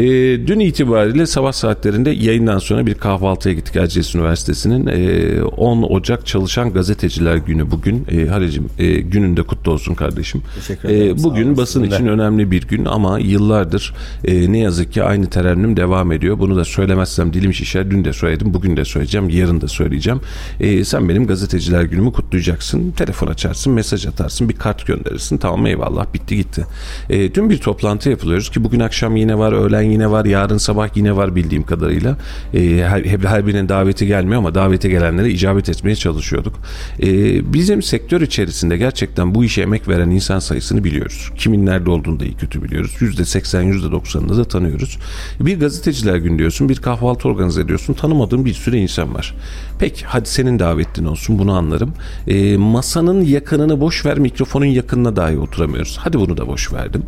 E, dün itibariyle sabah saatlerinde yayından sonra bir kahvaltıya gittik Erciyes Üniversitesi'nin. E, 10 Ocak Çalışan Gazeteciler Günü bugün. E, Halicim e, gününde kutlu olsun kardeşim. Teşekkür ederim. E, bugün basın için önemli bir gün ama yıllardır e, ne yazık ki aynı terennüm devam ediyor. Bunu da söylemezsem dilim şişer. Dün de söyledim, bugün de söyleyeceğim, yarın da söyleyeceğim. E, sen benim gazeteciler günümü kutlayacaksın. Telefon açarsın, mesaj atarsın, bir kart gönderirsin. Tamam eyvallah bitti gitti. E, dün bir toplantı yapılıyoruz ki bugün akşam yine var, öğlen yine var, yarın sabah yine var bildiğim kadarıyla. E, her, her birinin daveti gelmiyor ama davete gelenlere icabet etmeye çalışıyorduk. E, bizim sektör içerisinde gerçekten bu işe emek veren insan sayısını biliyoruz. Kimin nerede olduğunu da iyi kötü biliyoruz. %80, %90'ını da tanıyoruz. Bir gazeteciler günü diyorsun, bir kahvaltı organize ediyorsun. Tanımadığın bir sürü insan var. Peki hadi senin davetlin olsun bunu anlarım. E, masanın yakınını boş ver mikrofonun yakınına dahi oturamıyoruz. Hadi bunu da boş verdim.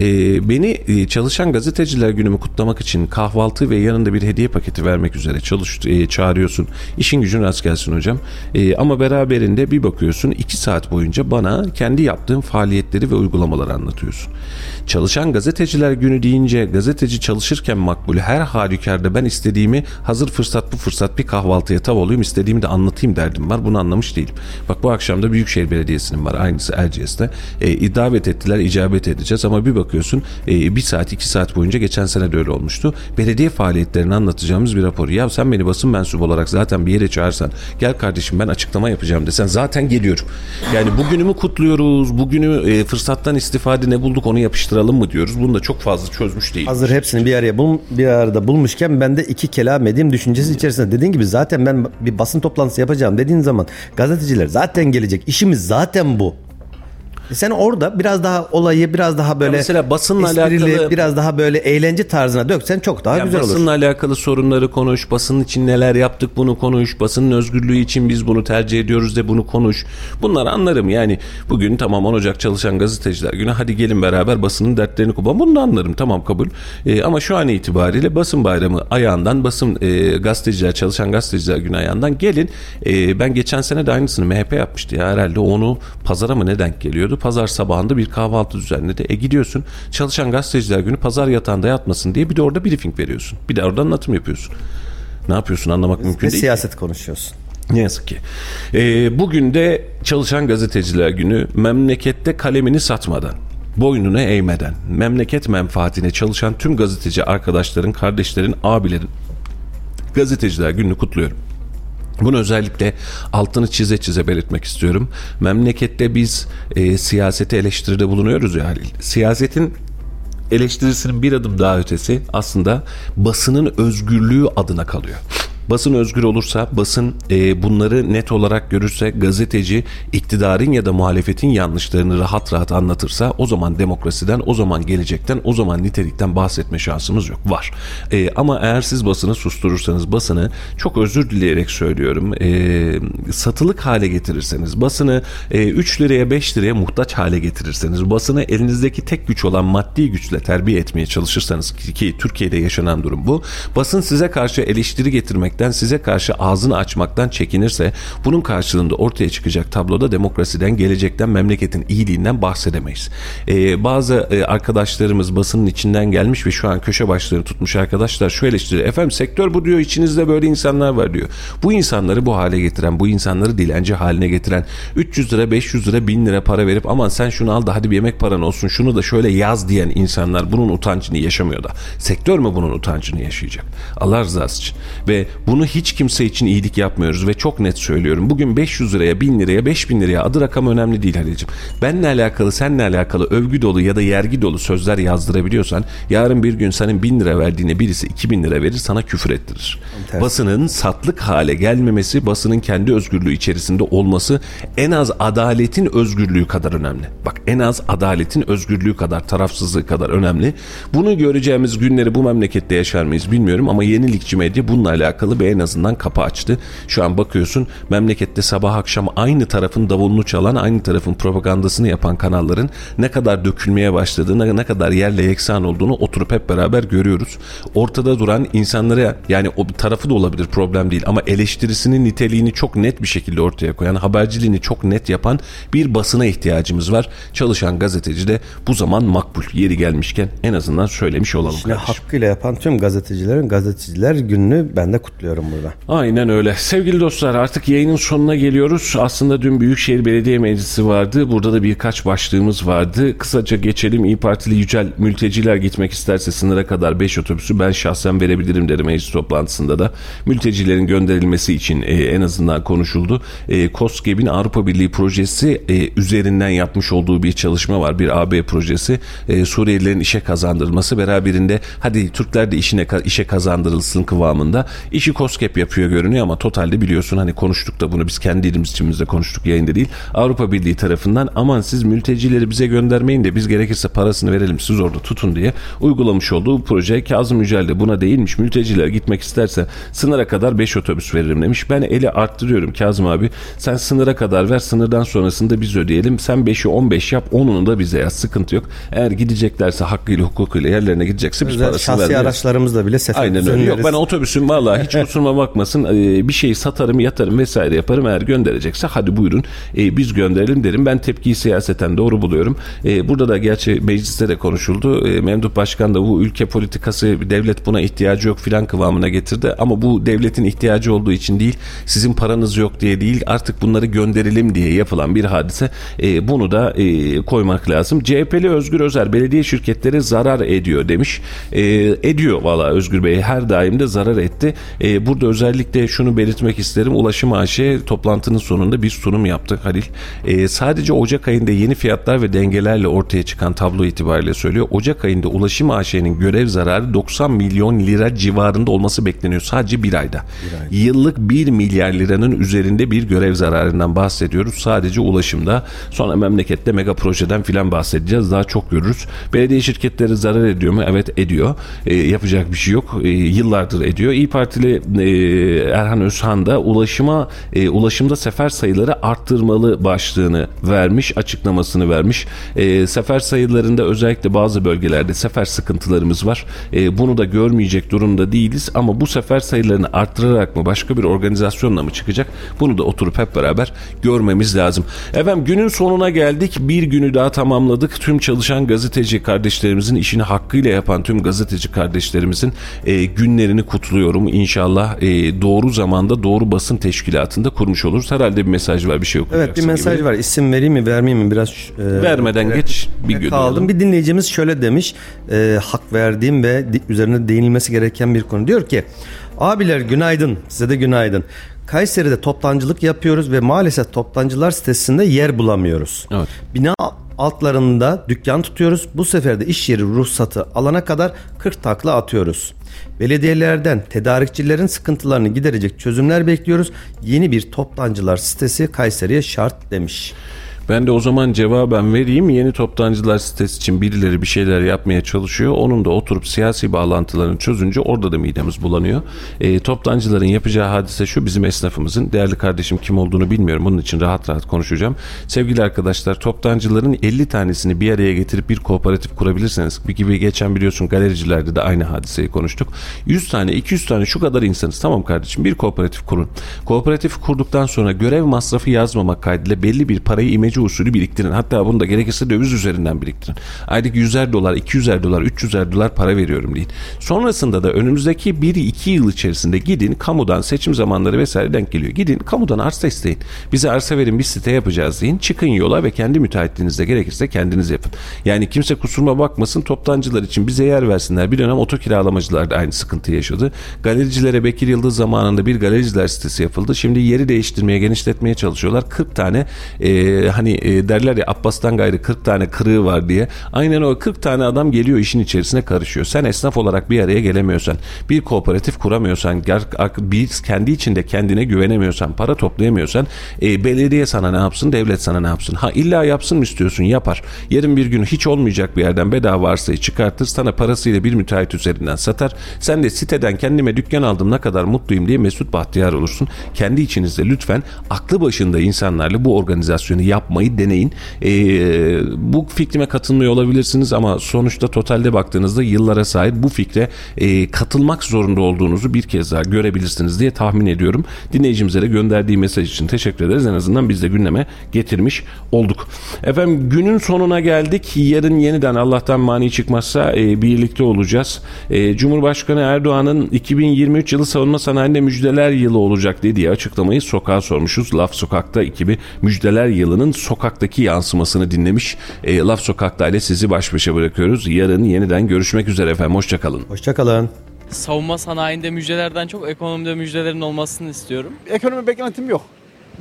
E, beni e, çalışan gazeteciler günümü kutlamak için kahvaltı ve yanında bir hediye paketi vermek üzere çalış, e, çağırıyorsun. İşin gücün rast gelsin hocam. E, ama beraberinde bir bakıyorsun iki saat boyunca bana kendi yaptığım faaliyetleri ve uygulamaları anlatıyorsun. Çalışan gazeteciler günü deyince gazeteci çalışırken makbul her halükarda ben istediğimi hazır fırsat bu fırsat bir kahvaltıya tav olayım istediğimi de anlatayım derdim var. Bunu anlamış değilim. Bak bu akşam da Büyükşehir Belediyesi'nin var aynısı Erciyes'te. E, davet ettiler icabet edeceğiz ama bir bakıyorsun e, bir saat iki saat boyunca geçen sene de öyle olmuştu. Belediye faaliyetlerini anlatacağımız bir rapor. Ya sen beni basın mensubu olarak zaten bir yere çağırsan gel kardeşim ben açıklama yapacağım desen zaten geliyorum. Yani bugünümü kutluyoruz. Bugünü e, fırsattan istifade ne bulduk onu yapıştıralım mı diyoruz. Bunu da çok fazla çözmüş değil. Hazır hepsini bir araya bul, bir arada bulmuşken ben de iki kelam edeyim düşüncesi içerisinde. Dediğin gibi zaten ben bir basın toplantısı yapacağım dediğin zaman gazeteciler zaten gelecek. İşimiz zaten bu. E sen orada biraz daha olayı biraz daha böyle Ya mesela basınla esprili, alakalı- biraz daha böyle eğlence tarzına döksen çok daha Ya güzel olur. basınla alakalı sorunları konuş, basın için neler yaptık bunu konuş, basının özgürlüğü için biz bunu tercih ediyoruz de bunu konuş. Bunları anlarım yani bugün tamam 10 Ocak çalışan gazeteciler günü hadi gelin beraber basının dertlerini kullan. Bunu da anlarım tamam kabul. Ee, ama şu an itibariyle basın bayramı ayağından basın e, gazeteciler çalışan gazeteciler günü ayağından gelin. E, ben geçen sene de aynısını MHP yapmıştı ya herhalde onu pazara mı ne denk geliyordu? Pazar sabahında bir kahvaltı düzenledi. E gidiyorsun çalışan gazeteciler günü pazar yatağında yatmasın diye bir de orada briefing veriyorsun. Bir de orada anlatım yapıyorsun. Ne yapıyorsun anlamak mümkün Ve değil. siyaset konuşuyorsun. Ne yazık ki. Ee, bugün de çalışan gazeteciler günü memlekette kalemini satmadan, boynunu eğmeden, memleket menfaatine çalışan tüm gazeteci arkadaşların, kardeşlerin, abilerin gazeteciler gününü kutluyorum. Bunu özellikle altını çize çize belirtmek istiyorum. Memlekette biz e, siyasete eleştiride bulunuyoruz ya Halil. Siyasetin eleştirisinin bir adım daha ötesi aslında basının özgürlüğü adına kalıyor. Basın özgür olursa, basın e, bunları net olarak görürse, gazeteci iktidarın ya da muhalefetin yanlışlarını rahat rahat anlatırsa o zaman demokrasiden, o zaman gelecekten, o zaman nitelikten bahsetme şansımız yok. Var. E, ama eğer siz basını susturursanız, basını çok özür dileyerek söylüyorum, e, satılık hale getirirseniz, basını e, 3 liraya 5 liraya muhtaç hale getirirseniz, basını elinizdeki tek güç olan maddi güçle terbiye etmeye çalışırsanız ki, ki Türkiye'de yaşanan durum bu. Basın size karşı eleştiri getirmekten, size karşı ağzını açmaktan çekinirse bunun karşılığında ortaya çıkacak tabloda demokrasiden, gelecekten, memleketin iyiliğinden bahsedemeyiz. Ee, bazı e, arkadaşlarımız basının içinden gelmiş ve şu an köşe başlarını tutmuş arkadaşlar şu eleştiri. Efendim sektör bu diyor, içinizde böyle insanlar var diyor. Bu insanları bu hale getiren, bu insanları dilenci haline getiren 300 lira, 500 lira, 1000 lira para verip aman sen şunu al da hadi bir yemek paran olsun, şunu da şöyle yaz diyen insanlar bunun utancını yaşamıyor da. Sektör mü bunun utancını yaşayacak? Allah rızası için. Ve Bunu hiç kimse için iyilik yapmıyoruz ve çok net söylüyorum. Bugün 500 liraya, 1000 liraya, 5000 liraya adı rakam önemli değil Halil'ciğim. Benle alakalı, seninle alakalı övgü dolu ya da yergi dolu sözler yazdırabiliyorsan yarın bir gün senin 1000 lira verdiğine birisi 2000 lira verir sana küfür ettirir. Tersi. Basının satlık hale gelmemesi, basının kendi özgürlüğü içerisinde olması en az adaletin özgürlüğü kadar önemli. Bak en az adaletin özgürlüğü kadar, tarafsızlığı kadar önemli. Bunu göreceğimiz günleri bu memlekette yaşar mıyız bilmiyorum ama yenilikçi medya bununla alakalı bir en azından kapı açtı. Şu an bakıyorsun memlekette sabah akşam aynı tarafın davulunu çalan, aynı tarafın propagandasını yapan kanalların ne kadar dökülmeye başladığını, ne kadar yerle yeksan olduğunu oturup hep beraber görüyoruz. Ortada duran insanlara yani o tarafı da olabilir problem değil ama eleştirisinin niteliğini çok net bir şekilde ortaya koyan, haberciliğini çok net yapan bir basına ihtiyacımız var. Çalışan gazeteci de bu zaman makbul yeri gelmişken en azından söylemiş olalım. İşini hakkıyla yapan tüm gazetecilerin gazeteciler gününü ben de kutluyorum burada. Aynen öyle. Sevgili dostlar artık yayının sonuna geliyoruz. Aslında dün Büyükşehir Belediye Meclisi vardı. Burada da birkaç başlığımız vardı. Kısaca geçelim. İyi Partili Yücel mülteciler gitmek isterse sınıra kadar 5 otobüsü ben şahsen verebilirim dedi meclis toplantısında da. Mültecilerin gönderilmesi için e, en azından konuşuldu. E, KOSGEB'in Avrupa Birliği projesi e, üzerinden yapmış olduğu bir çalışma var. Bir AB projesi. E, Suriyelilerin işe kazandırılması beraberinde hadi Türkler de işine işe kazandırılsın kıvamında. İşi KOSGEB yapıyor görünüyor ama totalde biliyorsun hani konuştuk da bunu biz kendi dilimiz içimizde konuştuk yayında değil. Avrupa Birliği tarafından aman siz mültecileri bize göndermeyin de biz gerekirse parasını verelim siz orada tutun diye uygulamış olduğu proje Kazım Yücel de buna değinmiş. Mülteciler gitmek isterse sınıra kadar 5 otobüs veririm demiş. Ben eli arttırıyorum Kazım abi. Sen sınıra kadar ver sınırdan sonrasında biz ödeyelim. Sen 5'i 15 yap 10'unu da bize yaz. Sıkıntı yok. Eğer gideceklerse hakkıyla hukukuyla yerlerine gidecekse biz Özel parasını şahsi vermeyiz. araçlarımızla bile sefer Aynen öyle. Yok ben otobüsüm vallahi hiç kusuruma bakmasın. Ee, bir şeyi satarım, yatarım vesaire yaparım. Eğer gönderecekse hadi buyurun ee, biz gönderelim derim. Ben tepkiyi siyaseten doğru buluyorum. Ee, burada da gerçi mecliste de konuşuldu. Ee, Memduh Başkan da bu ülke politikası devlet buna ihtiyacı yok filan kıvamına getirdi. Ama bu devletin ihtiyacı olduğu için değil, sizin paranız yok diye değil, artık bunları gönderelim diye yapılan bir hadise. Bunu da e, koymak lazım. CHP'li Özgür Özer belediye şirketleri zarar ediyor demiş. Ediyor valla Özgür Bey her daim de zarar etti. Ee, burada özellikle şunu belirtmek isterim. Ulaşım AŞ toplantının sonunda bir sunum yaptı Halil. Ee, sadece Ocak ayında yeni fiyatlar ve dengelerle ortaya çıkan tablo itibariyle söylüyor. Ocak ayında Ulaşım AŞ'nin görev zararı 90 milyon lira civarında olması bekleniyor. Sadece bir ayda. Yıllık 1 milyar liranın üzerinde bir görev zararından bahsediyoruz. Sadece ulaşımda. Sonra memlekette mega projeden filan bahsedeceğiz. Daha çok görürüz. Belediye şirketleri zarar ediyor mu? Evet ediyor. E, yapacak bir şey yok. E, yıllardır ediyor. İyi Partili e, Erhan Özhan da ulaşıma e, ulaşımda sefer sayıları arttırmalı başlığını vermiş, açıklamasını vermiş. E, sefer sayılarında özellikle bazı bölgelerde sefer sıkıntılarımız var. Bunu da görmeyecek durumda değiliz ama bu sefer sayılarını arttırarak mı başka bir organizasyonla mı çıkacak? Bunu da oturup hep beraber görmemiz lazım. Efendim günün sonuna geldik. Bir günü daha tamamladık. Tüm çalışan gazeteci kardeşlerimizin işini hakkıyla yapan tüm gazeteci kardeşlerimizin günlerini kutluyorum. İnşallah e, doğru zamanda doğru basın teşkilatında kurmuş oluruz. Herhalde bir mesaj var bir şey okuyacaksın Evet bir mesaj gibi. var. İsim vereyim mi vermeyeyim mi biraz e, Vermeden geç bir gün. kaldım. Bir dinleyicimiz şöyle demiş. e, hak verdiğim ve üzerine değinilmesi gereken bir konu. Diyor ki abiler günaydın. Size de günaydın. Kayseri'de toptancılık yapıyoruz ve maalesef toptancılar sitesinde yer bulamıyoruz. Evet. Bina altlarında dükkan tutuyoruz. Bu sefer de iş yeri ruhsatı alana kadar 40 takla atıyoruz. Belediyelerden tedarikçilerin sıkıntılarını giderecek çözümler bekliyoruz. Yeni bir toptancılar sitesi Kayseri'ye şart demiş. Ben de o zaman cevaben vereyim. Yeni toptancılar sitesi için birileri bir şeyler yapmaya çalışıyor. Onun da oturup siyasi bağlantılarını çözünce orada da midemiz bulanıyor. E, toptancıların yapacağı hadise şu bizim esnafımızın. Değerli kardeşim kim olduğunu bilmiyorum. Bunun için rahat rahat konuşacağım. Sevgili arkadaşlar toptancıların 50 tanesini bir araya getirip bir kooperatif kurabilirseniz bir gibi geçen biliyorsun galericilerde de aynı hadiseyi konuştuk. 100 tane 200 tane şu kadar insanız. Tamam kardeşim bir kooperatif kurun. Kooperatif kurduktan sonra görev masrafı yazmamak kaydıyla belli bir parayı imece bankacı usulü biriktirin. Hatta bunu da gerekirse döviz üzerinden biriktirin. Aylık 100'er dolar, 200'er dolar, 300'er dolar para veriyorum deyin. Sonrasında da önümüzdeki 1-2 yıl içerisinde gidin kamudan seçim zamanları vesaire denk geliyor. Gidin kamudan arsa isteyin. Bize arsa verin bir site yapacağız deyin. Çıkın yola ve kendi müteahhitliğinizde gerekirse kendiniz yapın. Yani kimse kusuruma bakmasın toptancılar için bize yer versinler. Bir dönem oto kiralamacılar da aynı sıkıntı yaşadı. Galericilere Bekir Yıldız zamanında bir galericiler sitesi yapıldı. Şimdi yeri değiştirmeye, genişletmeye çalışıyorlar. 40 tane e, hani e, derler ya Abbas'tan gayrı 40 tane kırığı var diye. Aynen o 40 tane adam geliyor işin içerisine karışıyor. Sen esnaf olarak bir araya gelemiyorsan, bir kooperatif kuramıyorsan, bir kendi içinde kendine güvenemiyorsan, para toplayamıyorsan e, belediye sana ne yapsın, devlet sana ne yapsın? Ha illa yapsın mı istiyorsun? Yapar. Yarın bir gün hiç olmayacak bir yerden bedava arsayı çıkartır, sana parasıyla bir müteahhit üzerinden satar. Sen de siteden kendime dükkan aldım ne kadar mutluyum diye Mesut Bahtiyar olursun. Kendi içinizde lütfen aklı başında insanlarla bu organizasyonu yapmayı deneyin. E, bu fikrime katılmıyor olabilirsiniz ama sonuçta totalde baktığınızda yıllara sahip bu fikre e, katılmak zorunda olduğunuzu bir kez daha görebilirsiniz diye tahmin ediyorum. Dinleyicimize de gönderdiği mesaj için teşekkür ederiz. En azından biz de gündeme getirmiş olduk. Efendim günün sonuna geldik. Yarın yeniden Allah'tan mani çıkmazsa e, birlikte olacağız. E, Cumhurbaşkanı Erdoğan'ın 2023 yılı savunma sanayinde müjdeler yılı olacak dediği açıklamayı sokağa sormuşuz. Laf Sokak'ta ekibi müjdeler yılının sokaktaki yansımasını dinlemiş. E, Laf Sokak'ta ile sizi baş başa bırakıyoruz. Yarın yeniden görüşmek üzere efendim. Hoşçakalın. Hoşçakalın. Savunma sanayinde müjdelerden çok ekonomide müjdelerin olmasını istiyorum. Ekonomi beklentim yok.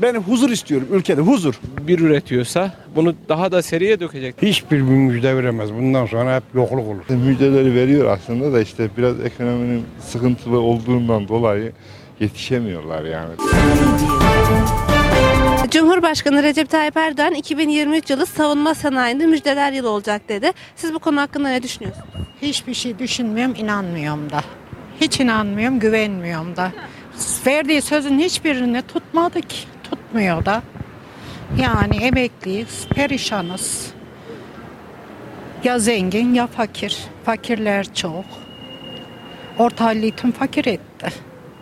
Ben huzur istiyorum ülkede huzur. Bir üretiyorsa bunu daha da seriye dökecek. Hiçbir müjde veremez. Bundan sonra hep yokluk olur. Müjdeleri veriyor aslında da işte biraz ekonominin sıkıntılı olduğundan dolayı yetişemiyorlar yani. Cumhurbaşkanı Recep Tayyip Erdoğan 2023 yılı savunma sanayinde müjdeler yılı olacak dedi. Siz bu konu hakkında ne düşünüyorsunuz? Hiçbir şey düşünmüyorum, inanmıyorum da. Hiç inanmıyorum, güvenmiyorum da. Verdiği sözün hiçbirini tutmadı ki. Tutmuyor da. Yani emekliyiz, perişanız. Ya zengin ya fakir. Fakirler çok. Orta halli tüm fakir etti.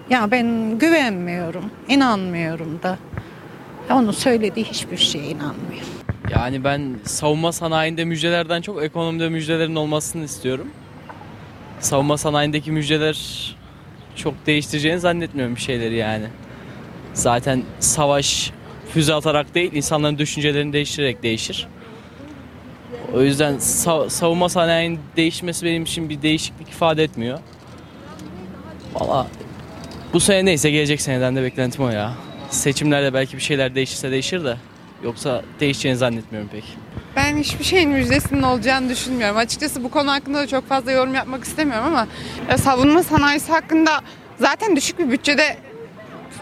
Ya ben güvenmiyorum, inanmıyorum da. Onun söylediği hiçbir şeye inanmıyorum. Yani ben savunma sanayinde müjdelerden çok ekonomide müjdelerin olmasını istiyorum. Savunma sanayindeki müjdeler çok değiştireceğini zannetmiyorum bir şeyleri yani. Zaten savaş füze atarak değil insanların düşüncelerini değiştirerek değişir. O yüzden sav- savunma sanayinin değişmesi benim için bir değişiklik ifade etmiyor. Valla bu sene neyse gelecek seneden de beklentim o ya. Seçimlerde belki bir şeyler değişirse değişir de yoksa değişeceğini zannetmiyorum pek. Ben hiçbir şeyin müjdesinin olacağını düşünmüyorum. Açıkçası bu konu hakkında da çok fazla yorum yapmak istemiyorum ama ya savunma sanayisi hakkında zaten düşük bir bütçede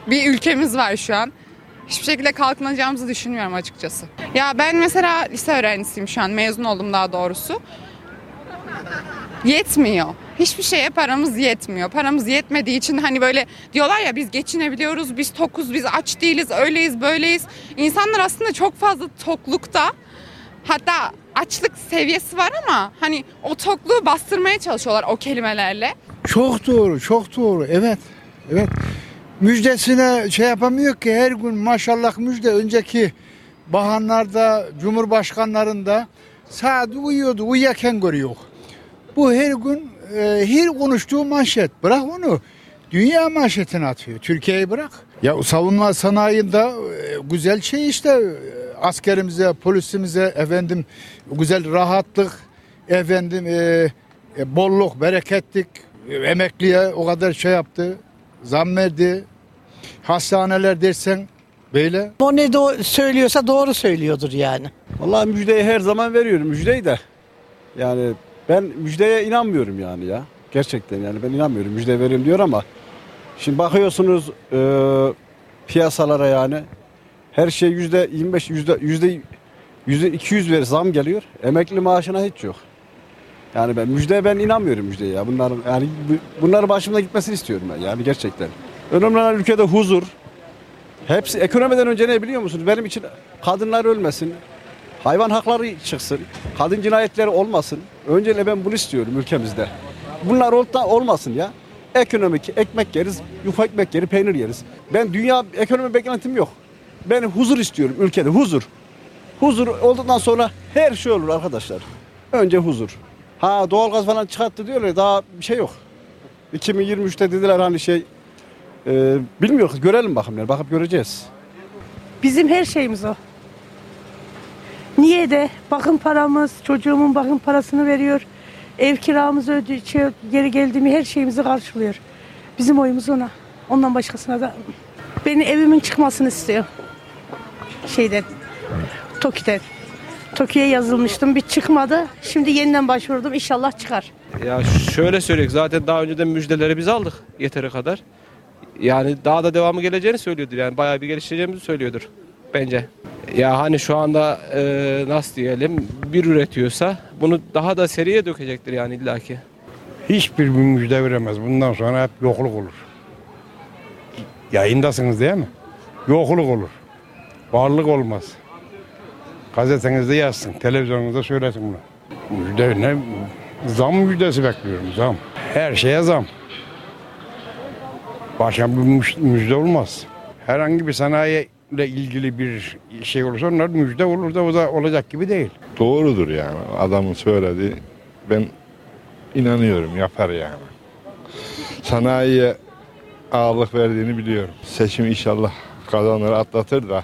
bir ülkemiz var şu an. Hiçbir şekilde kalkınacağımızı düşünmüyorum açıkçası. Ya ben mesela lise öğrencisiyim şu an. Mezun oldum daha doğrusu. Yetmiyor. Hiçbir şeye paramız yetmiyor. Paramız yetmediği için hani böyle diyorlar ya biz geçinebiliyoruz, biz tokuz, biz aç değiliz, öyleyiz, böyleyiz. İnsanlar aslında çok fazla toklukta. Hatta açlık seviyesi var ama hani o tokluğu bastırmaya çalışıyorlar o kelimelerle. Çok doğru, çok doğru. Evet, evet. Müjdesine şey yapamıyor ki her gün maşallah müjde önceki bahanlarda, cumhurbaşkanlarında sadece uyuyordu, uyuyaken görüyor. Bu her gün e, her konuştuğu manşet. Bırak onu. Dünya manşetini atıyor. Türkiye'yi bırak. Ya savunma sanayinde e, güzel şey işte askerimize, polisimize efendim güzel rahatlık, efendim e, e, bolluk, bereketlik, e, emekliye o kadar şey yaptı, zam verdi. Hastaneler dersen böyle. O ne do- söylüyorsa doğru söylüyordur yani. Vallahi müjdeyi her zaman veriyorum müjdeyi de. Yani ben müjdeye inanmıyorum yani ya. Gerçekten yani ben inanmıyorum müjde verin diyor ama şimdi bakıyorsunuz e, piyasalara yani her şey yüzde 25 yüzde yüzde yüzde 200 ver zam geliyor. Emekli maaşına hiç yok. Yani ben müjdeye ben inanmıyorum müjdeye ya. Bunların yani bu- bunların başımda gitmesini istiyorum ben yani gerçekten. Önemli olan ülkede huzur. Hepsi ekonomiden önce ne biliyor musunuz? Benim için kadınlar ölmesin. Hayvan hakları çıksın. Kadın cinayetleri olmasın. Öncelikle ben bunu istiyorum ülkemizde. Bunlar olta olmasın ya. Ekonomik ekmek yeriz, yufka ekmek yeriz, peynir yeriz. Ben dünya ekonomi beklentim yok. Ben huzur istiyorum ülkede huzur. Huzur olduktan sonra her şey olur arkadaşlar. Önce huzur. Ha doğalgaz falan çıkarttı diyorlar daha bir şey yok. 2023'te dediler hani şey e, bilmiyoruz görelim bakalım bakıp göreceğiz. Bizim her şeyimiz o. Niye de bakım paramız, çocuğumun bakım parasını veriyor. Ev kiramızı ödüyor, şey, geri geldiğimi her şeyimizi karşılıyor. Bizim oyumuz ona. Ondan başkasına da beni evimin çıkmasını istiyor. Şeyden, TOKİ'den. TOKİ'ye yazılmıştım bir çıkmadı. Şimdi yeniden başvurdum inşallah çıkar. Ya şöyle söyleyeyim zaten daha önceden müjdeleri biz aldık yeteri kadar. Yani daha da devamı geleceğini söylüyordur yani bayağı bir gelişeceğimizi söylüyordur bence. Ya hani şu anda e, nasıl diyelim bir üretiyorsa bunu daha da seriye dökecektir yani illaki. Hiçbir müjde veremez. Bundan sonra hep yokluk olur. Yayındasınız değil mi? Yokluk olur. Varlık olmaz. Gazetenizde yazsın, televizyonunuzda söylesin bunu. Müjde ne? Zam müjdesi bekliyorum, zam. Her şeye zam. Başka bir müj- müjde olmaz. Herhangi bir sanayiyle ilgili bir şey olursa onlar müjde olur da o da olacak gibi değil. Doğrudur yani adamın söylediği. Ben inanıyorum yapar yani. Sanayiye ağırlık verdiğini biliyorum. Seçim inşallah kazanır atlatır da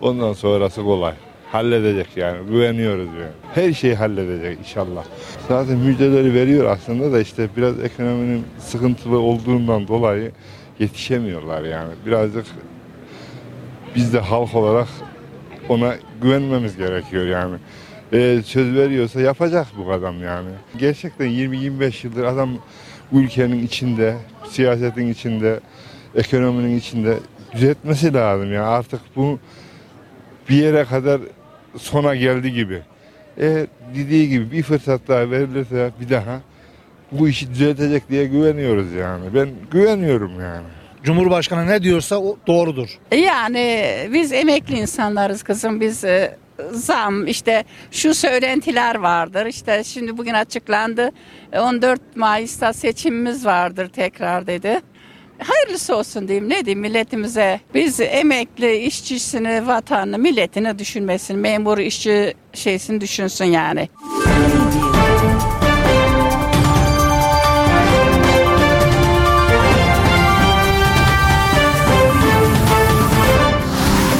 ondan sonrası kolay. Halledecek yani güveniyoruz yani. Her şeyi halledecek inşallah. Zaten müjdeleri veriyor aslında da işte biraz ekonominin sıkıntılı olduğundan dolayı yetişemiyorlar yani. Birazcık biz de halk olarak ona güvenmemiz gerekiyor yani. Eğer söz veriyorsa yapacak bu adam yani. Gerçekten 20-25 yıldır adam bu ülkenin içinde, siyasetin içinde, ekonominin içinde düzeltmesi lazım yani. Artık bu bir yere kadar sona geldi gibi. Eğer dediği gibi bir fırsat daha verilirse bir daha bu işi düzeltecek diye güveniyoruz yani. Ben güveniyorum yani. Cumhurbaşkanı ne diyorsa o doğrudur. Yani biz emekli insanlarız kızım biz e, zam işte şu söylentiler vardır işte şimdi bugün açıklandı E, 14 Mayıs'ta seçimimiz vardır tekrar dedi. Hayırlısı olsun diyeyim ne diyeyim milletimize biz emekli işçisini vatanını milletini düşünmesin memur işçi şeysini düşünsün yani.